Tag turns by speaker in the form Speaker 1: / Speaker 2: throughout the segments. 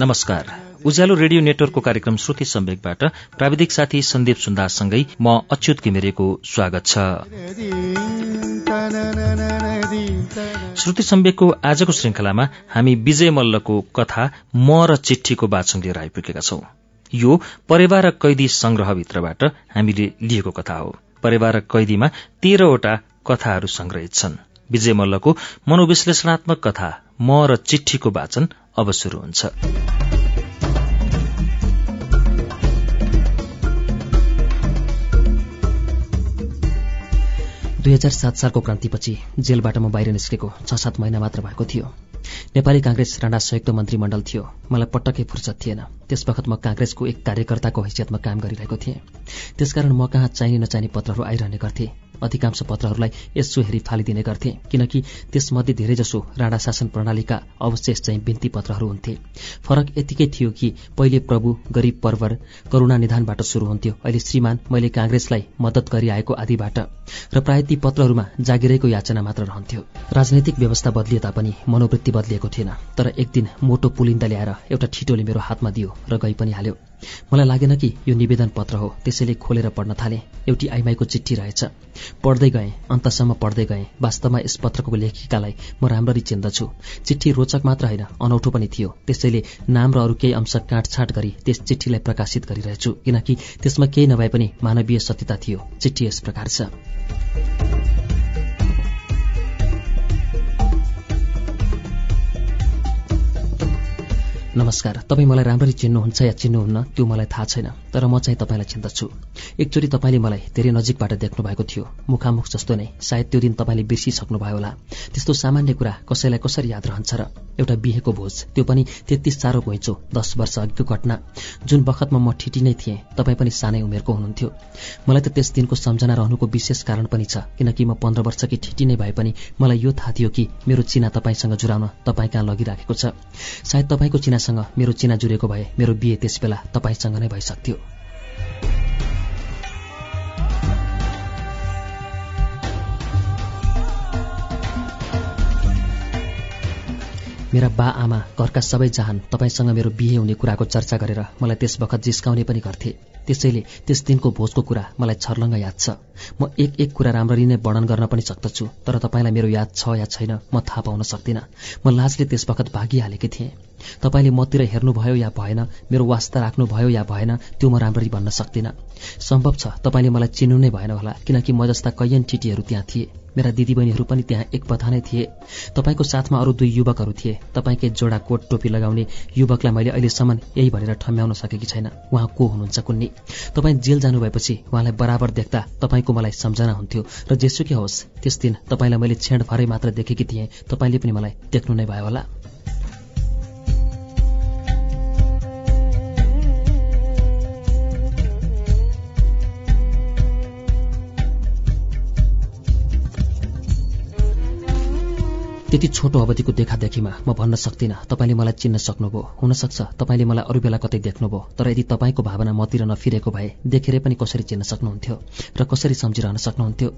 Speaker 1: नमस्कार। उज्यालो रेडियो नेटवर्कको कार्यक्रम श्रुति सम्वेकबाट प्राविधिक साथी सन्दीप सुन्दाससँगै म अच्युत किमिरेको स्वागत छ। श्रुति सम्वेकको आजको श्रृंखलामा हामी विजय मल्लको कथा म र चिठीको वाचन लिएर आइपुगेका छौं। यो परेवा र कैदी संग्रहभित्रबाट हामीले लिएको कथा हो। परेवा र कैदीमा तेह्रवटा कथाहरू संग्रहित छन्। विजय मल्लको मनोविश्लेषणात्मक कथा म र चिठीको वाचन अब शुरू हुन्छ।
Speaker 2: दुई हजार सात सालको क्रान्तिपछि जेलबाट म बाहिर निस्केको छ सात महिना मात्र भएको थियो। नेपाली कांग्रेस राणा संयुक्त मन्त्रीमण्डल थियो। मलाई पटक्कै फुर्सद थिएन। त्यस बखत म कांग्रेसको एक कार्यकर्ताको हैसियतमा काम गरिरहेको थिएँ। त्यसकारण म कहाँ चाहिने नचाहिने पत्रहरू आइरहने गर्थे अधिकांश पत्रहरूलाई यसो हेरी फालिदिने गर्थे किनकि त्यसमध्ये धेरैजसो राणा शासन प्रणालीका अवशेष चाहिँ बिन्ती पत्रहरू हुन्थे। फरक यतिकै थियो कि पहिले प्रभु गरीब पर्वर करूणा निधानबाट शुरू हुन्थ्यो अहिले श्रीमान मैले कांग्रेसलाई मद्दत गरिआएको आदिबाट। र प्राय ती पत्रहरूमा जागिरेको याचना मात्र रहन्थ्यो। राजनैतिक व्यवस्था बदलिए तापनि मनोवृत्ति बदलिएको थिएन तर एक दिन मोटो पुलिन्दा ल्याएर एउटा ठिटोले मेरो हातमा दियो र गई पनि हाल्यो। मलाई लागेन कि यो निवेदन पत्र हो। त्यसैले खोलेर पढ्न थाले। एउटी आइमाईको चिठी रहेछ। पढ्दै गएँ अन्तसम्म पढ्दै गएँ। वास्तवमा यस पत्रको लेखिकालाई म राम्ररी चिन्दछु। चिठी रोचक मात्र होइन अनौठो पनि थियो। त्यसैले नाम र अरू केही अंश काटछाट गरी त्यस चिठीलाई प्रकाशित गरिरहेछु। किनकि त्यसमा केही नभए पनि मानवीय सत्यता थियो। चिठी यस प्रकार छ। नमस्कार। तपाईँ मलाई राम्ररी चिन्नुहुन्छ या चिन्नुहुन्न त्यो मलाई थाहा छैन तर म चाहिँ तपाईँलाई चिन्दछु। एकचोटि तपाईँले मलाई धेरै नजिकबाट देख्नु भएको थियो। मुखामुख जस्तो नै सायद त्यो दिन तपाईँले बिर्सिसक्नुभयो होला। त्यस्तो सामान्य कुरा कसैलाई कसरी याद रहन्छ र? एउटा बिहेको भोज त्यो पनि तेत्तिस चारो घुइँचो दस वर्ष अघिको घटना। जुन बखतमा म ठिटी नै थिएँ तपाईँ पनि सानै उमेरको हुनुहुन्थ्यो। मलाई त त्यस दिनको सम्झना रहनुको विशेष कारण पनि छ किनकि म पन्ध्र वर्षकी ठिटी नै भए पनि मलाई यो थाहा थियो कि मेरो चिना तपाईँसँग जुराउन तपाईँ कहाँ लगिराखेको छ। सायद तपाईँको चिनासँग मेरो चिना जुरेको भए मेरो बिहे त्यस बेला तपाईँसँग नै भइसक्थ्यो। मेरा बा आमा घरका सबै चाहन तपाईँसँग मेरो बिहे हुने कुराको चर्चा गरेर मलाई त्यस बखत जिस्काउने पनि गर्थे। त्यसैले त्यस दिनको भोजको कुरा मलाई छर्लङ्ग याद छ। म एक एक कुरा राम्ररी नै वर्णन गर्न पनि सक्दछु तर तपाईँलाई मेरो याद छ या छैन म थाहा पाउन सक्दिनँ। म लाजले त्यस बखत भागिहालेकी थिएँ। तपाईँले मतिर हेर्नुभयो या भएन मेरो वास्ता राख्नुभयो या भएन त्यो म राम्ररी भन्न सक्दिनँ। सम्भव छ तपाईँले मलाई चिन्नु नै भएन होला किनकि म जस्ता कैयन टिटीहरू त्यहाँ थिए। मेरा दिदीबहिनीहरू पनि त्यहाँ एक पथा नै थिए। तपाईँको साथमा अरू दुई युवकहरू थिए। तपाईँकै जोडा कोट टोपी लगाउने युवकलाई मैले अहिलेसम्म यही भनेर ठम्याउन सकेकी छैन। उहाँ को हुनुहुन्छ कुन्नी? तपाईँ जेल जानुभएपछि उहाँलाई बराबर देख्दा तपाईँको मलाई सम्झना हुन्थ्यो। र जेसुकै होस् त्यस दिन तपाईँलाई मैले छेडफारै मात्र देखेकी थिएँ। तपाईँले पनि मलाई देख्नु नै भयो होला। त्यति छोटो अवधिको देखादेखिमा म भन्न सक्दिनँ। तपाईँले मलाई चिन्न सक्नुभयो। हुनसक्छ। तपाईँले मलाई अरू बेला कतै देख्नुभयो। तर यदि तपाईँको भावना मतिर नफिरेको भए देखेरै पनि कसरी चिन्न सक्नुहुन्थ्यो र कसरी सम्झिरहन सक्नुहुन्थ्यो?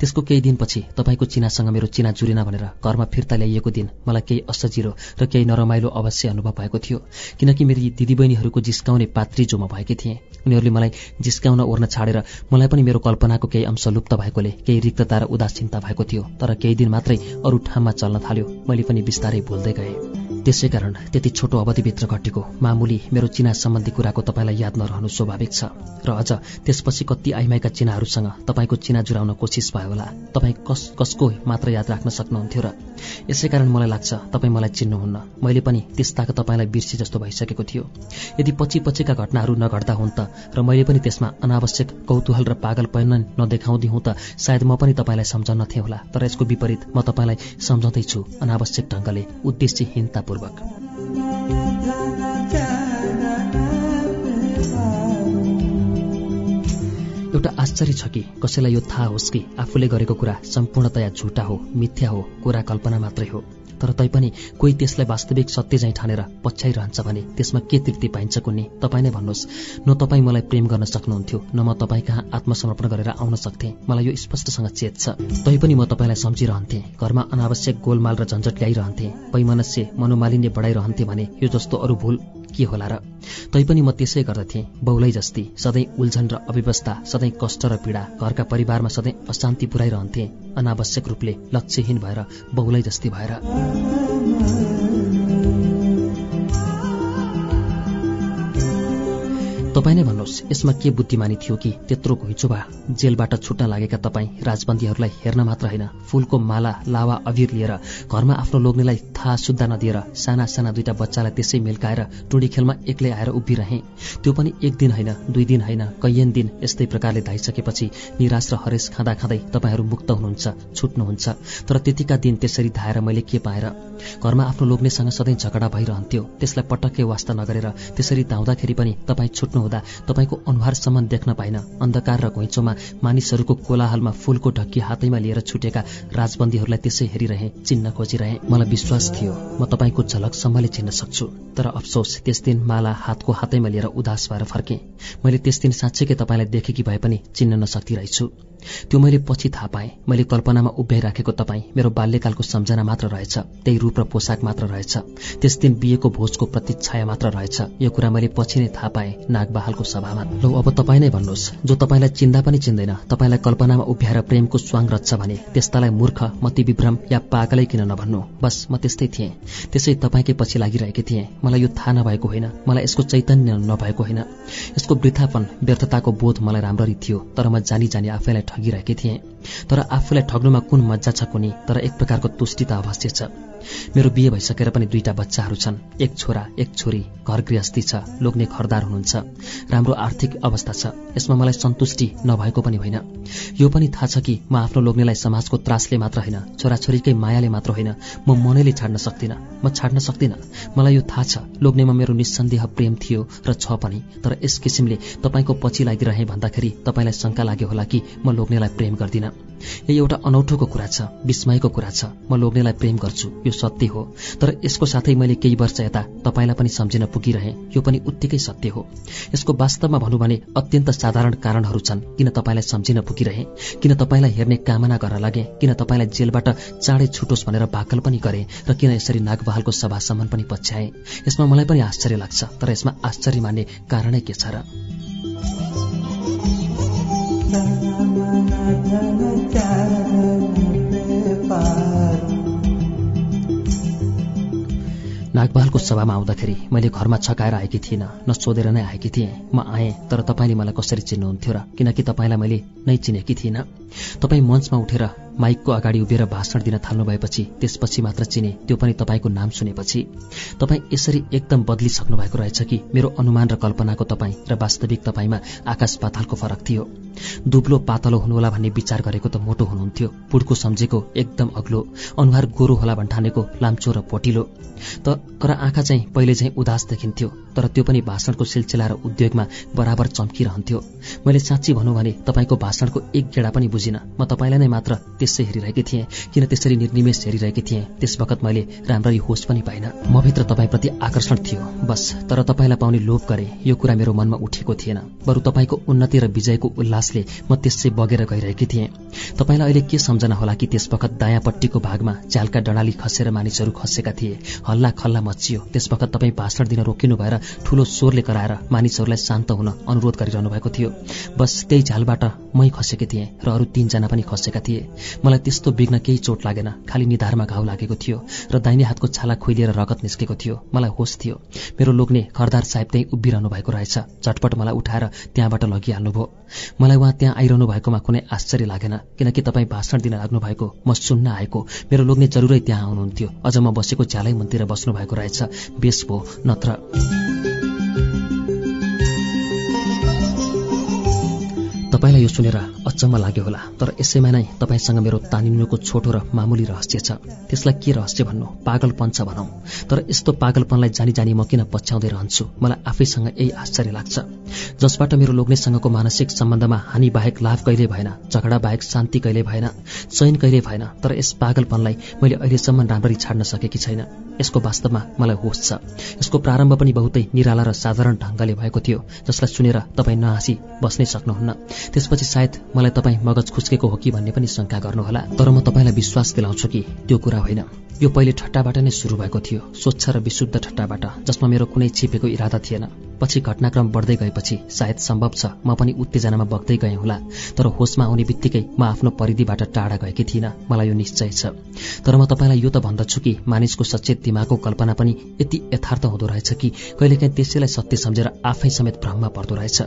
Speaker 2: त्यसको केही दिनपछि तपाईँको चिनासँग मेरो चिना जुरेन भनेर घरमा फिर्ता ल्याइएको दिन मलाई केही असजिलो र केही नरमाइलो अवश्य अनुभव भएको थियो। किनकि मेरी दिदीबहिनीहरूको जिस्काउने पात्री जो म भएकी थिएँ उनीहरूले मलाई जिस्काउन ओर्न छाडेर मलाई पनि मेरो कल्पनाको केही अंश लुप्त भएकोले केही रिक्तता र उदासीनता भएको थियो। तर केही दिन मात्रै अरू ठाउँमा चल्न थाल्यो। मैले पनि बिस्तारै भुल्दै गएँ। त्यसै कारण त्यति छोटो अवधिभित्र घटेको मामुली मेरो चिना सम्बन्धी कुराको तपाईँलाई याद नरहनु स्वाभाविक छ। र अझ त्यसपछि कति आइमाईका चिनाहरूसँग तपाईँको चिना जुराउन कोसिस भयो होला तपाईँ कस कसको मात्र याद राख्न सक्नुहुन्थ्यो र यसै कारण मलाई लाग्छ तपाईँ मलाई चिन्नुहुन्न। मैले पनि त्यस्ताको तपाईँलाई बिर्सी जस्तो भइसकेको थियो। यदि पछि पछिका घटनाहरू नघट्दा हुन् त र मैले पनि त्यसमा अनावश्यक कौतूहल र पागलपन नदेखाउँदी हुँ त सायद म पनि तपाईँलाई सम्झाउन थिएँ होला तर यसको विपरीत म तपाईँलाई सम्झाउँदैछु अनावश्यक ढङ्गले उद्देश्यहीनतापूर्वक एउटा आश्चर्य छ कि कसैलाई यो थाहा होस् कि आफूले गरेको कुरा सम्पूर्णतया झुटा हो मिथ्या हो कुरा कल्पना मात्रै हो। तर तैपनि कोही त्यसलाई वास्तविक सत्य झैँ ठानेर पछ्याइरहन्छ भने त्यसमा के तृप्ति पाइन्छ कुन्नी? तपाईँ नै भन्नुहोस्। न तपाईँ मलाई प्रेम गर्न सक्नुहुन्थ्यो न म तपाईँ कहाँ आत्मसमर्पण गरेर आउन सक्थेँ। मलाई यो स्पष्टसँग चेत छ। तैपनि म तपाईँलाई सम्झिरहन्थेँ। घरमा अनावश्यक गोलमाल र झन्झट ल्याइरहन्थेँ। वैमनस्य मनोमालिन्य बढाइरहन्थेँ भने यो जस्तो अरू भूल के होला र? तैपनि म त्यसै गर्दथेँ बहुलै जस्ती सधैँ उल्झन र अव्यवस्था सधैँ कष्ट र पीडा घरका परिवारमा सधैँ अशान्ति पुर्याइरहन्थे अनावश्यक रूपले लक्ष्यहीन भएर बहुलै जस्ती भएर। तपाईँ नै भन्नुहोस् यसमा के बुद्धिमानी थियो कि त्यत्रो घुइँचो भा जेलबाट छुट्न लागेका तपाईँ राजबन्दीहरूलाई हेर्न मात्र होइन फूलको माला लावा अभिर लिएर घरमा आफ्नो लोग्नेलाई थाहा सुद्धा नदिएर साना साना दुईटा बच्चालाई त्यसै मिल्काएर टुडी खेलमा एक्लै आएर उभिरहे। त्यो पनि एक दिन होइन दुई दिन होइन कैयन दिन यस्तै प्रकारले धाइसकेपछि निराश र हरेस खाँदा खाँदै तपाईँहरू मुक्त हुनुहुन्छ छुट्नुहुन्छ। तर त्यतिका दिन त्यसरी धाएर मैले के पाएर? घरमा आफ्नो लोग्नेसँग सधैँ झगडा भइरहन्थ्यो त्यसलाई पटक्कै वास्ता नगरेर त्यसरी धाउँदाखेरि पनि तपाईँ छुट्नुहुँदा तपाईँको अनुहारसम्म देख्न पाइन। अन्धकार र घुइँचोमा मानिसहरूको कोलाहलमा फूलको ढक्की हातैमा लिएर छुटेका राजबन्दीहरूलाई त्यसै हेरिरहे चिन्न खोजिरहे। मलाई विश्वास थियो म तपाईँको झलकसम्मले चिन्न सक्छु। तर अफसोस त्यस दिन माला हातको हातैमा लिएर उदास भएर फर्केँ। मैले त्यस दिन साँच्चैकै तपाईँलाई देखेकी भए पनि चिन्न रहेछु त्यो मैले पछि थाहा पाएँ। मैले कल्पनामा उभ्याइराखेको तपाईँ मेरो बाल्यकालको सम्झना मात्र रहेछ। त्यही रूप र पोसाक मात्र रहेछ। त्यस दिन बिहेको भोजको प्रतीक्षाया मात्र रहेछ। यो कुरा मैले पछि नै थाहा पाएँ नागबहालको सभामा। लौ अब तपाईँ नै भन्नुहोस् जो तपाईँलाई चिन्दा पनि चिन्दैन तपाईँलाई कल्पनामा उभ्याएर प्रेमको स्वाङ रच्छ भने त्यस्तालाई मूर्ख मति विभ्रम या पागलै किन नभन्नु? बस म त्यस्तै थिएँ। त्यसै तपाईँकै पछि लागिरहेकी थिएँ। मलाई यो थाहा नभएको होइन। मलाई यसको चैतन्य नभएको होइन। यसको वृथापन व्यर्थताको बोध मलाई राम्ररी थियो तर म जानी जानी आफैलाई ठगिरहेकी थिएँ। तर आफूलाई ठग्नुमा कुन मजा छ कुनी? तर एक प्रकारको तुष्टि त अवश्य छ। मेरो बिहे भइसकेर पनि दुईटा बच्चाहरू छन्। एक छोरा एक छोरी घर गृहस्थी छ लोग्ने खरदार हुनुहुन्छ। राम्रो आर्थिक अवस्था छ। यसमा मलाई सन्तुष्टि नभएको पनि होइन। यो पनि थाहा छ कि म आफ्नो लोग्नेलाई समाजको त्रासले मात्र होइन छोराछोरीकै मायाले मात्र होइन। म मनैले छाड्न सक्दिनँ। म छाड्न सक्दिनँ। मलाई यो थाहा छ। लोग्नेमा मेरो निस्सन्देह प्रेम थियो र छ पनि। तर यस किसिमले तपाईँको पछि लागिरहे भन्दाखेरि तपाईँलाई शङ्का लाग्यो होला कि म लोग्नेलाई प्रेम गर्दिनँ। यो एउटा अनौठोको कुरा छ विस्मयको कुरा छ। म लोग्नेलाई प्रेम गर्छु यो सत्य हो। तर यसको साथै मैले केही वर्ष यता तपाईँलाई पनि सम्झिन पुगिरहे यो पनि उत्तिकै सत्य हो। यसको वास्तवमा भनौँ भने अत्यन्त साधारण कारणहरू छन्। किन तपाईँलाई सम्झिन पुगिरहे? किन तपाईँलाई हेर्ने कामना गर्न लागे? किन तपाईँलाई जेलबाट चाँडै छुटोस् भनेर भाकल पनि गरे? र किन यसरी नागबहालको सभासम्म पनि पछ्याए? यसमा मलाई पनि आश्चर्य लाग्छ तर यसमा आश्चर्य मान्ने कारणै के छ र? नागबहालको सभामा आउँदाखेरि मैले घरमा छकाएर आएकी थिइनँ न नै आएकी थिएँ। म आएँ तर तपाईँले मलाई कसरी चिन्नुहुन्थ्यो र किनकि तपाईँलाई मैले नै चिनेकी थिइनँ। तपाईँ मञ्चमा उठेर माइकको अगाडि उभिएर भाषण दिन थाल्नु भएपछि त्यसपछि मात्र चिने त्यो पनि तपाईँको नाम सुनेपछि। तपाईँ यसरी एकदम बदलिसक्नु भएको रहेछ कि मेरो अनुमान र कल्पनाको तपाईँ र वास्तविक तपाईँमा आकाश पातालको फरक थियो। दुब्लो पातलो हुनुहोला भन्ने विचार गरेको त मोटो हुनुहुन्थ्यो। पुड्को सम्झेको एकदम अग्लो अनुहार गोरो होला भन्ठानेको लाम्चो र पोटिलो। त तर आँखा चाहिँ पहिले चाहिँ उदास देखिन्थ्यो तर त्यो पनि भाषणको सिलसिला र उद्योगमा बराबर चम्किरहन्थ्यो। मैले साँच्ची भनौँ भने तपाईँको भाषणको एक गेडा पनि बुझिनँ। म तपाईँलाई नै मात्र त्यसै हेरिरहेकी थिएँ किन त्यसरी निर्निमेष हेरिरहेकी थिएँ त्यस बखत मैले राम्ररी होस पनि पाइनँ। मभित्र तपाईँप्रति आकर्षण थियो बस तर तपाईँलाई पाउने लोभ गरे यो कुरा मेरो मनमा उठेको थिएन। बरु तपाईँको उन्नति र विजयको उल्लासले म त्यसै बगेर गइरहेकी थिएँ। तपाईँलाई अहिले के सम्झना होला कि त्यस बखत दायाँपट्टिको भागमा झ्यालका डडाली खसेर मानिसहरू खसेका थिए? हल्ला खल्ला मचियो। त्यस बखत तपाईँ भाषण दिन रोकिनु भएर ठूलो स्वरले कराएर मानिसहरूलाई शान्त हुन अनुरोध गरिरहनु भएको थियो। बस त्यही झ्यालबाट मै खसेकी थिएँ र अरू तीनजना पनि खसेका थिए। मलाई त्यस्तो बिग्न केही चोट लागेन। खालि निधारमा घाउ लागेको थियो र दाहिने हातको छाला खोइलिएर रगत निस्केको थियो। मलाई होस थियो। मेरो लोग्ने खरदार साहेब त्यहीँ उभिरहनु भएको रहेछ। झटपट मलाई उठाएर त्यहाँबाट लगिहाल्नुभयो। मलाई उहाँ त्यहाँ आइरहनु भएकोमा कुनै आश्चर्य लागेन किनकि तपाईँ भाषण दिन लाग्नु भएको म सुन्न आएको मेरो लोग्ने जरुरै त्यहाँ आउनुहुन्थ्यो। अझ म बसेको झ्यालै मन्तिर बस्नु भएको रहेछ। बेस भो नत्र। तपाईँलाई यो सुनेर अचम्म लाग्यो होला तर यसैमा नै तपाईँसँग मेरो तानिनुको छोटो र मामुली रहस्य छ। त्यसलाई के रहस्य भन्नु? पागलपन छ भनौँ। तर यस्तो पागलपनलाई जानी जानी म किन पछ्याउँदै रहन्छु? मलाई आफैसँग यही आश्चर्य लाग्छ। जसबाट मेरो लोग्नेसँगको मानसिक सम्बन्धमा हानि बाहेक लाभ कहिले भएन झगडा बाहेक शान्ति कहिले भएन चयन कहिले भएन तर यस पागलपनलाई मैले अहिलेसम्म राम्ररी छाड्न सकेकी छैन। यसको वास्तवमा मलाई होस छ। यसको प्रारम्भ पनि बहुतै निराला र साधारण ढङ्गले भएको थियो जसलाई सुनेर तपाईँ नहाँसी बस्नै सक्नुहुन्न। त्यसपछि सायद मलाई तपाईँ मगज खुस्केको हो कि भन्ने पनि शङ्का गर्नुहोला तर म तपाईँलाई विश्वास दिलाउँछु कि त्यो कुरा होइन। यो पहिले ठट्टाबाट नै सुरु भएको थियो स्वच्छ र विशुद्ध ठट्टाबाट जसमा मेरो कुनै छिपेको इरादा थिएन। पछि घटनाक्रम बढ्दै गएपछि सायद सम्भव छ म पनि उत्तेजनामा बग्दै गएँ होला तर होसमा आउने बित्तिकै म आफ्नो परिधिबाट टाढा गएकी थिइनँ मलाई यो निश्चय छ। तर म तपाईँलाई यो त भन्दछु कि मानिसको सचेत दिमागको कल्पना पनि यति यथार्थ हुँदो रहेछ कि कहिलेकाहीँ त्यसैलाई सत्य सम्झेर आफै समेत भ्रममा पर्दो रहेछ।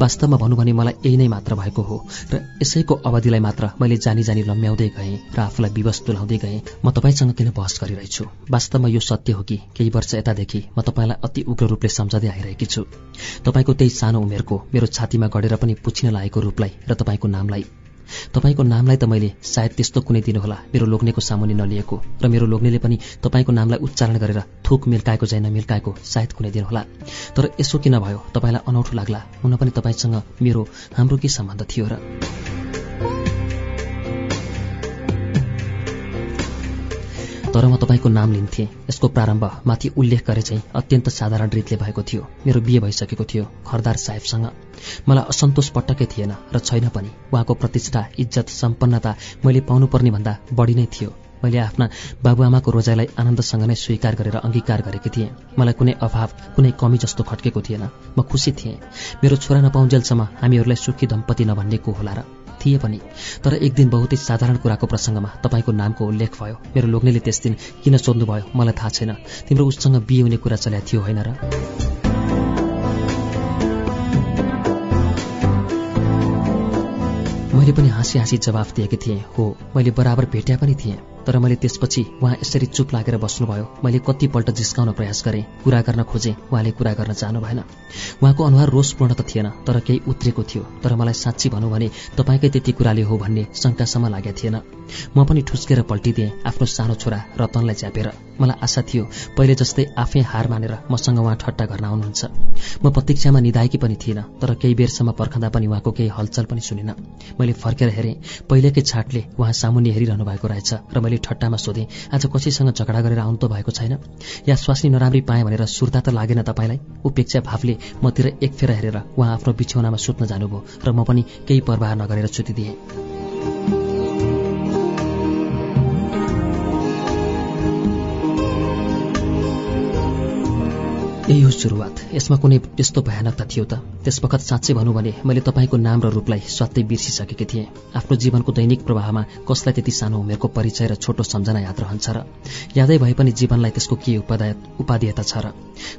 Speaker 2: वास्तवमा भनौँ भने मलाई यही नै मात्र भएको हो र यसैको अवधिलाई मात्र मैले जानी जानी लम्ब्याउँदै गएँ र आफूलाई विवश तुलाउँदै गएँ। म तपाईँसँग किन बहस गरिरहेछु। वास्तवमा यो सत्य हो कि केही वर्ष यतादेखि म तपाईँलाई अति उग्र रूपले सम्झँदै आइरहेकी छु। तपाईँको त्यही सानो उमेरको मेरो छातीमा गढेर पनि पुछिन लागेको रूपलाई र तपाईँको नामलाई। तपाईँको नामलाई त मैले सायद त्यस्तो कुनै दिन होला मेरो लोग्नेको सामुनि नलिएको र मेरो लोग्नेले पनि तपाईँको नामलाई उच्चारण गरेर थुक मिल्काएको चाहिँ नमिल्काएको सायद कुनै दिन होला। तर यसो किन भयो? तपाईँलाई अनौठो लाग्ला। हुन पनि तपाईँसँग मेरो हाम्रो के सम्बन्ध थियो र? तर म तपाईँको नाम लिन्थेँ। यसको प्रारम्भ माथि उल्लेख गरे चाहिँ अत्यन्त साधारण रीतले भएको थियो। मेरो बिहे भइसकेको थियो खरदार साहेबसँग। मलाई असन्तोष पटक्कै थिएन र छैन पनि। उहाँको प्रतिष्ठा इज्जत सम्पन्नता मैले पाउनुपर्ने भन्दा बढी नै थियो। मैले आफ्ना बाबुआमाको रोजाइलाई आनन्दसँग नै स्वीकार गरेर अङ्गीकार गरेकी थिएँ। मलाई कुनै अभाव कुनै कमी जस्तो खट्केको थिएन। म खुसी थिएँ। मेरो छोरा नपाउन्जेलसम्म हामीहरूलाई सुखी दम्पति नभन्ने को होला र थिए पनि। तर एक दिन बहुतै साधारण कुराको प्रसङ्गमा तपाईँको नामको उल्लेख भयो। मेरो लोग्नेले त्यस दिन किन सोध्नुभयो मलाई थाहा छैन। तिम्रो उससँग बिहे हुने कुरा चल्या थियो होइन र? मैले पनि हाँसी हाँसी जवाफ दिएकी थिएँ। हो मैले बराबर भेट्या पनि थिएँ। तर मैले त्यसपछि उहाँ यसरी चुप लागेर बस्नुभयो। मैले कतिपल्ट जिस्काउन प्रयास गरेँ कुरा गर्न खोजेँ उहाँले कुरा गर्न चाहनु भएन। उहाँको अनुहार रोषपूर्ण त थिएन तर केही उत्रेको थियो। तर मलाई साँच्ची भनौँ भने तपाईँकै त्यति कुराले हो भन्ने शङ्कासम्म लागेको थिएन। म पनि ठुस्केर पल्टिदिएँ आफ्नो सानो छोरा रतनलाई च्यापेर। मलाई आशा थियो पहिले जस्तै आफै हार मानेर मसँग उहाँ ठट्टा गर्न आउनुहुन्छ। म प्रतीक्षामा निधाएकी पनि थिइनँ तर केही बेरसम्म पर्खँदा पनि उहाँको केही हलचल पनि सुनिनँ। मैले फर्केर हेरेँ पहिलेकै छाटले उहाँ सामुन्ने हेरिरहनु भएको रहेछ र मैले ठट्टामा सोधेँ आज कसैसँग झगडा गरेर आउनु त भएको छैन? या स्वास्नी नराम्री पाएँ भनेर सुर्ता त लागेन तपाईँलाई? उपेक्षा भावले मतिर एक फेर हेरेर उहाँ आफ्नो बिछौनामा सुत्न जानुभयो र म पनि केही प्रवाह नगरेर सुतिदिएँ। यही हो सुरुवात। यसमा कुनै त्यस्तो भयानकता थियो त। त्यस वखत साँच्चै भनौँ भने मैले तपाईँको नाम र रूपलाई स्वात्तै बिर्सिसकेकी थिएँ। आफ्नो जीवनको दैनिक प्रवाहमा कसलाई त्यति सानो उमेरको परिचय र छोटो सम्झना याद रहन्छ र? यादै भए पनि जीवनलाई त्यसको के उपाध्याय उपादेयता छ र?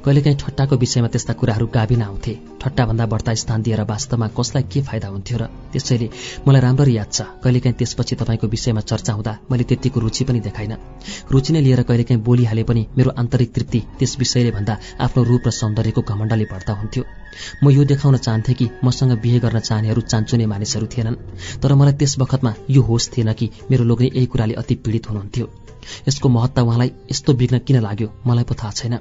Speaker 2: कहिलेकाहीँ ठट्टाको विषयमा त्यस्ता कुराहरू गाभिन आउँथे ठट्टाभन्दा बढ्ता स्थान दिएर वास्तवमा कसलाई के फाइदा हुन्थ्यो र? त्यसैले मलाई राम्ररी याद छ। कहिलेकाहीँ त्यसपछि तपाईँको विषयमा चर्चा हुँदा मैले त्यतिको रुचि पनि देखाइन। रुचि नै लिएर कहिलेकाहीँ बोलिहाले पनि मेरो आन्तरिक तृप्ति त्यस विषयले भन्दा आफ्नो रूप र सौन्दर्यको घमण्डले भर्ता हुन्थ्यो। म यो देखाउन चाहन्थेँ कि मसँग बिहे गर्न चाहनेहरू चान्चुने मानिसहरू थिएनन् तर मलाई त्यस बखतमा यो होस थिएन कि मेरो लोग्ने यही कुराले अति पीडित हुनुहुन्थ्यो। यसको महत्ता उहाँलाई यस्तो बिग्न किन लाग्यो मलाई पो थाहा छैन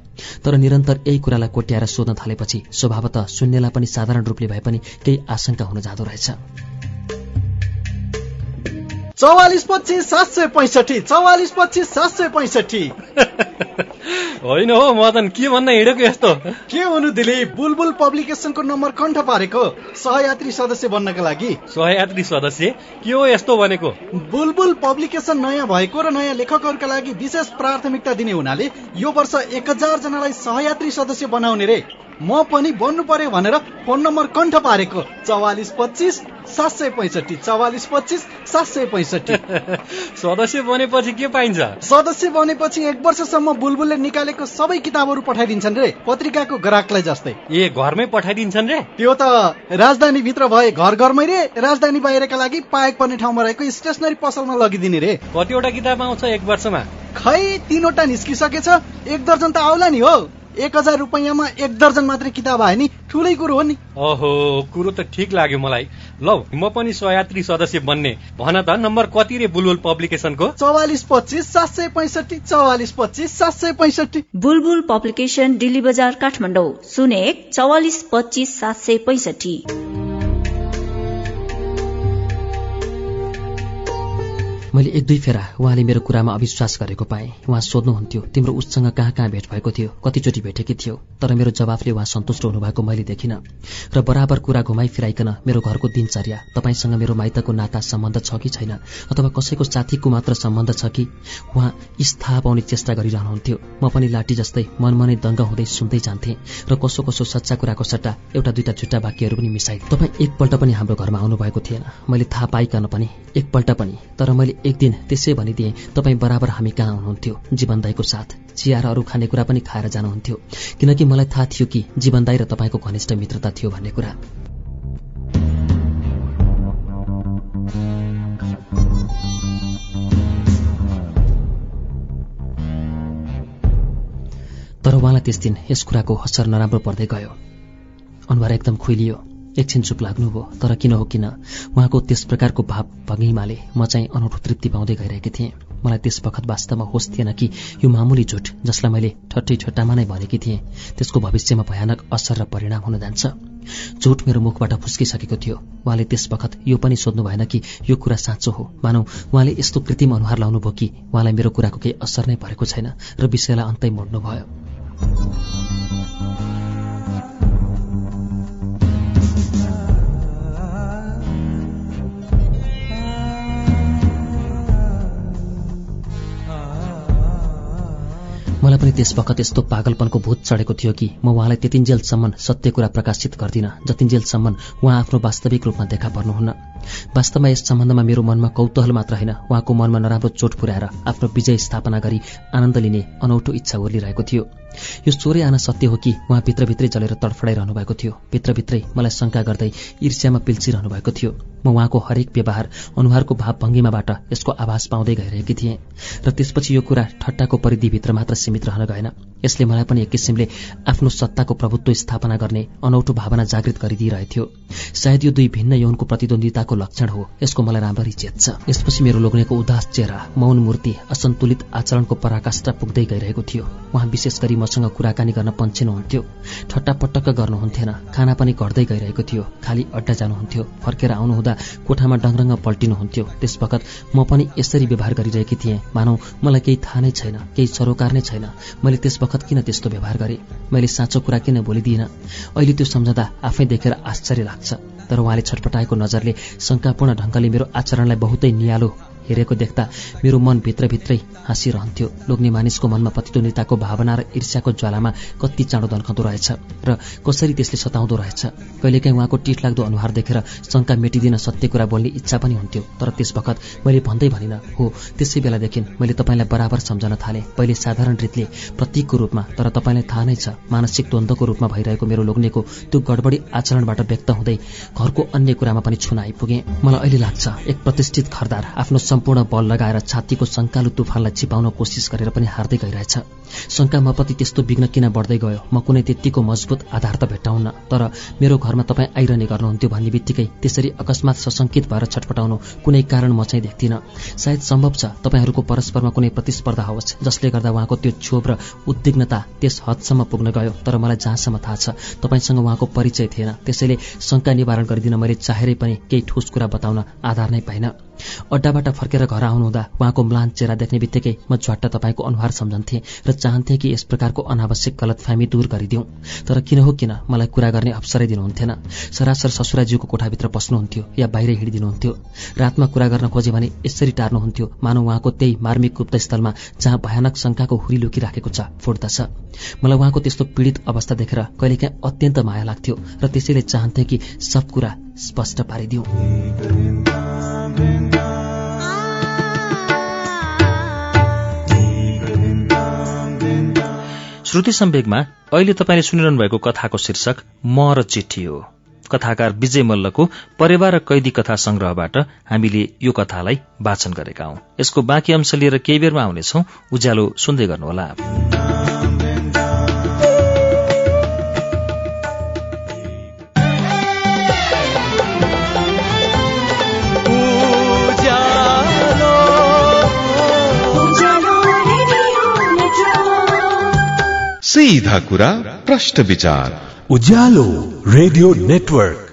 Speaker 2: तर निरन्तर यही कुरालाई कोट्याएर सोध्न थालेपछि स्वभावतः शून्यलाई पनि साधारण रूपले भए पनि केही आशंका हुन जाँदो रहेछ।
Speaker 3: चौवालिस पच्चिस सात सय पैँसठी चौवालिस पच्चिस सात सय पैँसठी।
Speaker 4: होइन हो मदन के भन्न हिँडेको यस्तो?
Speaker 3: के हुनु दिलीप बुलबुल पब्लिकेसनको नम्बर कण्ठ पारेको सहयात्री सदस्य बन्नका लागि।
Speaker 4: सहयात्री सदस्य? के हो यस्तो भनेको?
Speaker 3: बुलबुल पब्लिकेसन नयाँ भएको र नयाँ लेखकहरूका लागि विशेष प्राथमिकता दिने हुनाले यो वर्ष एक हजार जनालाई सहयात्री सदस्य बनाउने रे। म पनि बन्नु पर्यो भनेर फोन नम्बर कण्ठ पारेको। चौवालिस पच्चिस सात सय पैँसठी। चौवालिस पच्चिस सात सय पैँसठी।
Speaker 4: सदस्य बनेपछि के पाइन्छ?
Speaker 3: सदस्य बनेपछि एक वर्षसम्म बुलबुलले निकालेको सबै किताबहरू पठाइदिन्छन् रे पत्रिकाको ग्राहकलाई जस्तै।
Speaker 4: ए घरमै पठाइदिन्छन् रे?
Speaker 3: त्यो त राजधानी भित्र भए घर घरमै रे राजधानी बाहिरका लागि पाएक पर्ने ठाउँमा रहेको स्टेसनरी पसलमा लगिदिने रे।
Speaker 4: कतिवटा किताब आउँछ एक वर्षमा?
Speaker 3: खै तिनवटा निस्किसकेछ एक दर्जन त आउला नि हो। एक हजार रुपियाँमा एक दर्जन मात्रै किताब आयो नि। ठुलै कुरो हो नि।
Speaker 4: ओहो कुरो त ठिक लाग्यो मलाई। लौ म पनि सहयात्री सदस्य बन्ने। भन त नम्बर कति रे बुलबुल पब्लिकेसनको?
Speaker 3: चौवालिस पच्चिस सात सय पैँसठी चौवालिस पच्चिस सात सय पैँसठी।
Speaker 5: बुलबुल पब्लिकेशन दिल्ली बजार काठमाडौँ शून्य एक चौवालिस पच्चिस सात सय पैँसठी।
Speaker 2: मैले एक दुई फेरा उहाँले मेरो कुरामा अविश्वास गरेको पाएँ। उहाँ सोध्नुहुन्थ्यो तिम्रो उससँग कहाँ कहाँ भेट भएको थियो? कतिचोटि भेटेकी थियो? तर मेरो जवाफले उहाँ सन्तुष्ट हुनुभएको मैले देखिनँ। र बराबर कुरा घुमाइ फिराइकन मेरो घरको दिनचर्या तपाईँसँग मेरो माइतको नाता सम्बन्ध छ कि छैन? अथवा कसैको साथीको मात्र सम्बन्ध छ कि? उहाँ स्था पाउने चेष्टा गरिरहनुहुन्थ्यो। म पनि लाठी जस्तै मनमनै दङ्ग हुँदै सुन्दै जान्थेँ र कसो कसो सच्चा कुराको सट्टा एउटा दुईटा झुट्टा वाक्यहरू पनि मिसाइ तपाईँ एकपल्ट पनि हाम्रो घरमा आउनुभएको थिएन। मैले थाहा पाइकन पनि एकपल्ट पनि। तर मैले एक दिन त्यसै भनिदिएँ तपाईँ बराबर हामी कहाँ हुनुहुन्थ्यो? जीवन दाईको साथ। चिया र अरू खानेकुरा पनि खाएर जानुहुन्थ्यो। किनकि मलाई थाहा थियो कि जीवन दाई र तपाईँको घनिष्ठ मित्रता थियो भन्ने कुरा। तर उहाँलाई त्यस दिन यस कुराको असर नराम्रो पर्दै गयो। अनुहार एकदम खुइलियो। एकछिन चुप लाग्नुभयो तर किन हो किन? उहाँको त्यस प्रकारको भाव भङ्गिमाले म चाहिँ अनौठो तृप्ति पाउँदै गइरहेकी थिएँ। मलाई त्यस बखत वास्तवमा होस् थिएन कि यो मामुली झुट जसलाई मैले ठट्टै ठट्टामा नै भनेकी थिएँ। त्यसको भविष्यमा भयानक असर र परिणाम हुन जान्छ। झुट मेरो मुखबाट फुस्किसकेको थियो। उहाँले त्यस बखत यो पनि सोध्नु भएन कि यो कुरा साँचो हो। मानौ उहाँले यस्तो कृत्रिम अनुहार लाउनुभयो कि उहाँलाई मेरो कुराको केही असर नै परेको छैन र विषयलाई अन्तै मोड्नुभयो। मलाई पनि त्यस बखत यस्तो पागलपनको भूत चढेको थियो कि म उहाँलाई त्यतिन्जेलसम्म सत्य कुरा प्रकाशित गर्दिनँ जतिन्जेलसम्म उहाँ आफ्नो वास्तविक रूपमा देखा पर्नुहुन्न। वास्तवमा यस सम्बन्धमा मेरो मनमा कौतूहल मात्र होइन उहाँको मनमा नराम्रो चोट पुर्याएर आफ्नो विजय स्थापना गरी आनन्द लिने अनौठो इच्छा ओर्लिरहेको थियो। यो चोरै आन सत्य हो कि उहाँ भित्रभित्रै जलेर तडफडाइरहनु भएको थियो। भित्रभित्रै मलाई शङ्का गर्दै ईर्ष्यामा पिल्चिरहनु भएको थियो। म उहाँको हरेक व्यवहार अनुहारको भाव भङ्गिमाबाट यसको आभास पाउँदै गइरहेकी थिएँ र त्यसपछि यो कुरा ठट्टाको परिधिभित्र मात्र सीमित रहन गएन। यसले मलाई पनि एक किसिमले आफ्नो सत्ताको प्रभुत्व स्थापना गर्ने अनौठो भावना जागृत गरिदिइरहेथ्यो। सायद यो दुई भिन्न यौनको प्रतिद्वन्दिताको लक्षण हो यसको मलाई राम्ररी चेत छ। यसपछि मेरो लोग्नेको उदास चेहरा मौन मूर्ति असन्तुलित आचरणको पराकाष्ठा पुग्दै गइरहेको थियो। उहाँ विशेष गरी मसँग कुराकानी गर्न पन्छिनुहुन्थ्यो। ठट्टापटक्क गर्नुहुन्थेन खाना पनि घट्दै गइरहेको थियो। खाली अड्डा जानुहुन्थ्यो। फर्केर आउनुहुँदा कोठामा डङरङ्ग पल्टिनुहुन्थ्यो त्यस बखत म पनि यसरी व्यवहार गरिरहेकी थिएँ। मानौ मलाई केही थाहा नै छैन केही सरोकार नै छैन। मैले त्यस बखत किन त्यस्तो व्यवहार गरेँ? मैले साँचो कुरा किन बोलिदिइनँ अहिले त्यो सम्झँदा आफै देखेर आश्चर्य लाग्छ। तर उहाँले छटपटाएको नजरले शङ्कापूर्ण ढङ्गले मेरो आचरणलाई बहुतै नियालो हेरेको देख्दा मेरो मन भित्रभित्रै हाँसिरहन्थ्यो। लोग्ने मानिसको मनमा प्रतिद्वन्दिताको भावना र ईर्ष्याको ज्वालामा कति चाँडो दन्कँदो रहेछ र कसरी त्यसले सताउँदो रहेछ? कहिलेकाहीँ उहाँको टिट लाग्दो अनुहार देखेर शङ्का मेटिदिन सत्य कुरा बोल्ने इच्छा पनि हुन्थ्यो। तर त्यस बखत मैले भन्दै भनिनँ हो त्यसै बेलादेखि मैले तपाईँलाई बराबर सम्झन थालेँ। पहिले साधारण रीतले प्रतीकको रूपमा तर तपाईँलाई थाहा नै छ मानसिक द्वन्द्वको रूपमा भइरहेको मेरो लोग्नेको त्यो गडबडी आचरणबाट व्यक्त हुँदै घरको अन्य कुरामा पनि छुन आइपुगेँ। मलाई अहिले लाग्छ एक प्रतिष्ठित खरदार आफ्नो सम्पूर्ण बल लगाएर छातीको शङ्कालु तुफानलाई छिपाउन कोसिस गरेर पनि हार्दै गइरहेछ। शङ्का मप्रति त्यस्तो विघ्न किन बढ्दै गयो? म कुनै त्यत्तिको मजबुत आधार त भेट्टाउन्न तर मेरो घरमा तपाईँ आइरहने गर्नुहुन्थ्यो भन्ने बित्तिकै त्यसरी अकस्मात सशङ्कित भएर छटपटाउनु कुनै कारण म चाहिँ देख्दिनँ। सायद सम्भव छ तपाईँहरूको परस्परमा कुनै प्रतिस्पर्धा होस् जसले गर्दा उहाँको त्यो क्षोभ र उद्विग्नता त्यस हदसम्म पुग्न गयो तर मलाई जहाँसम्म थाहा छ तपाईँसँग उहाँको परिचय थिएन। त्यसैले शङ्का निवारण गरिदिन मैले चाहेरै पनि केही ठोस कुरा बताउन आधार नै पाइनँ। अड्डाबाट फर्केर घर आउनुहुँदा उहाँको म्लान चेहरा देख्ने बित्तिकै म झट्ट तपाईँको अनुहार सम्झन्थेँ र चाहन्थेँ कि यस प्रकारको अनावश्यक गलतफहमी दूर गरिदिउँ। तर किन हो किन मलाई कुरा गर्ने अवसरै दिनुहुन्थेन। सरासर ससुराज्यूको कोठाभित्र पस्नुहुन्थ्यो या बाहिर हिँडिदिनुहुन्थ्यो। रातमा कुरा गर्न खोजे भने यसरी टार्नुहुन्थ्यो मानव उहाँको त्यही मार्मिक गुप्तस्थलमा जहाँ भयानक शङ्काको हुरी लुकिराखेको छ फुट्दछ मलाई उहाँको त्यस्तो पीडित अवस्था देखेर कहिलेकाहीँ अत्यन्त माया लाग्थ्यो र त्यसैले चाहन्थे कि सब कुरा स्पष्ट पारिदिउँ।
Speaker 1: श्रुति सम्वेकमा अहिले तपाईँले सुनिरहनु भएको कथाको शीर्षक म र चिठी हो। कथाकार विजय मल्लको परिवार र कैदी कथा संग्रहबाट हामीले यो कथालाई वाचन गरेका हौं। यसको बाँकी अंश लिएर केही बेरमा आउनेछौ। उज्यालो सुन्दै गर्नुहोला।
Speaker 6: सीधा कुरा प्रश्न विचार।
Speaker 7: Ujyaalo radio network.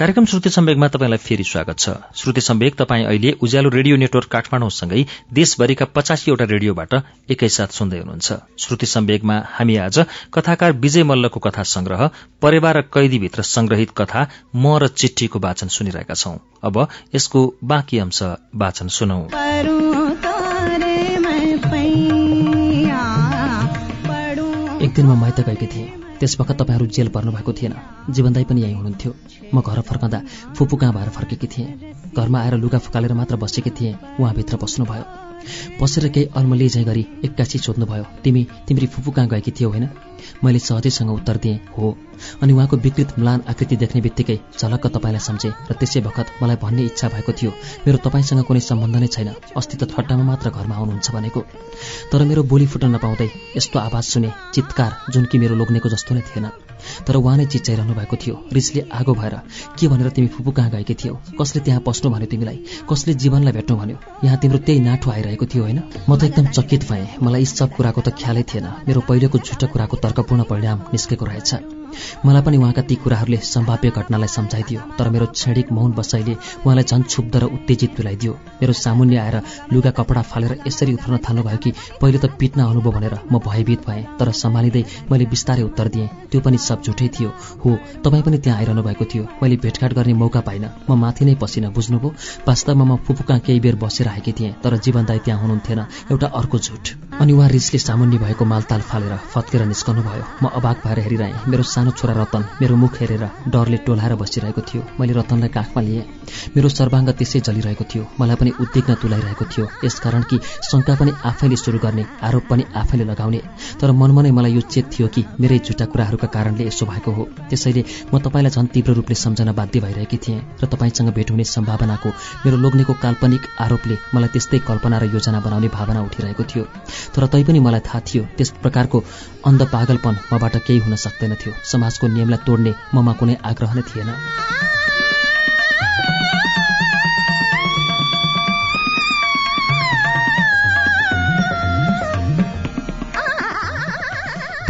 Speaker 1: कार्यक्रम श्रुति सम्वेकमा तपाईँलाई फेरि स्वागत छ। श्रुति सम्वेक तपाईँ अहिले उज्यालो रेडियो नेटवर्क काठमाडौँसँगै देशभरिका पचासीवटा रेडियोबाट एकैसाथ सुन्दै हुनुहुन्छ। श्रुति सम्वेकमा हामी आज कथाकार विजय मल्लको कथा संग्रह परेवा र कैदीभित्र संग्रहित कथा म र चिठीको वाचन सुनिरहेका छौं। अब यसको बाँकी अंश वाचन सुनौ।
Speaker 2: एक दिन म माइत गएकी थिएँ। त्यसवखत तपाईँहरू जेल पर्नु भएको थिएन। जीवनदाई पनि यहीँ हुनुहुन्थ्यो। म घर फर्कँदा फुपू कहाँ भएर फर्केकी थिएँ। घरमा आएर लुगा फुकालेर मात्र बसेकी थिएँ। उहाँभित्र बस्नुभयो। बसेर केही अल्मली झैँ गरी एक्कासी सोध्नुभयो तिमी तिम्री फुपू कहाँ गएकी थियौ होइन? मैले सहजैसँग उत्तर दिएँ हो। अनि उहाँको विकृत म्लान आकृति देख्ने बित्तिकै झलक्क तपाईँलाई सम्झेँ र त्यसै बखत मलाई भन्ने इच्छा भएको थियो मेरो तपाईँसँग कुनै सम्बन्ध नै छैन अस्ति त ठट्टामा मात्र घरमा आउनुहुन्छ भनेको। तर मेरो बोली फुट्न नपाउँदै यस्तो आवाज सुने चित्कार जुन कि मेरो लोग्नेको जस्तो नै थिएन। तर उहाँ नै चिच्याइरहनु भएको थियो। रिसले आगो भएर के भनेर तिमी फुपू कहाँ गएकी थियौ? कसले त्यहाँ पस्नु भन्यो तिमीलाई? कसले जीवनलाई भेट्नु भन्यो? यहाँ तिम्रो त्यही नाठो आइरहेको थियो होइन? म त एकदम चकित भएँ। मलाई यी सब कुराको त ख्यालै थिएन। मेरो पहिलेको झुटो कुराको तर्कपूर्ण परिणाम निस्केको रहेछ। मलाई पनि उहाँका ती कुराहरूले सम्भाव्य घटनालाई सम्झाइदियो। तर मेरो क्षणिक मौन बसाइले उहाँलाई झन् क्षुब्ध र उत्तेजित तुलाइदियो मेरो सामुन्य आएर लुगा कपडा फालेर यसरी उफ्रन थाल्नुभयो कि पहिले त पिट्न आउनुभयो भनेर म भयभीत भएँ तर सम्हालिँदै मैले बिस्तारै उत्तर दिएँ। त्यो पनि सब झुठै थियो। हो तपाईँ पनि त्यहाँ आइरहनु भएको थियो। मैले भेटघाट गर्ने मौका पाइनँ। म माथि नै पसिन बुझ्नुभयो? वास्तवमा म फुपुका केही बेर बसेर आएकी थिएँ तर जीवनदाई त्यहाँ हुनुहुन्थेन। एउटा अर्को झुट अनि उहाँ रिसले सामुन्य भएको मालताल फालेर फत्केर निस्कनु भयो म अबाक भएर हेरिरहेँ। मेरो सानो छोरा रतन मेरो मुख हेरेर डरले टोलाएर बसिरहेको थियो। मैले रतनलाई काखमा लिएँ। मेरो सर्वाङ्ग त्यसै जलिरहेको थियो। मलाई पनि उद्विग्न तुलाइरहेको थियो। यसकारण कि शङ्का पनि आफैले सुरु गर्ने आरोप पनि आफैले लगाउने। तर मनमा नै मलाई यो चेत थियो कि मेरै झुटा कुराहरूका कारणले यसो भएको हो। त्यसैले म तपाईँलाई झन् तीव्र रूपले सम्झन बाध्य भइरहेकी थिएँ र तपाईँसँग भेट हुने सम्भावनाको मेरो लोग्नेको काल्पनिक आरोपले मलाई त्यस्तै कल्पना र योजना बनाउने भावना उठिरहेको थियो। तर तैपनि मलाई थाहा थियो त्यस प्रकारको अन्ध पागलपन मबाट केही हुन सक्दैन थियो। समाजको नियमलाई तोड्ने ममा कुनै आग्रह नै थिएन।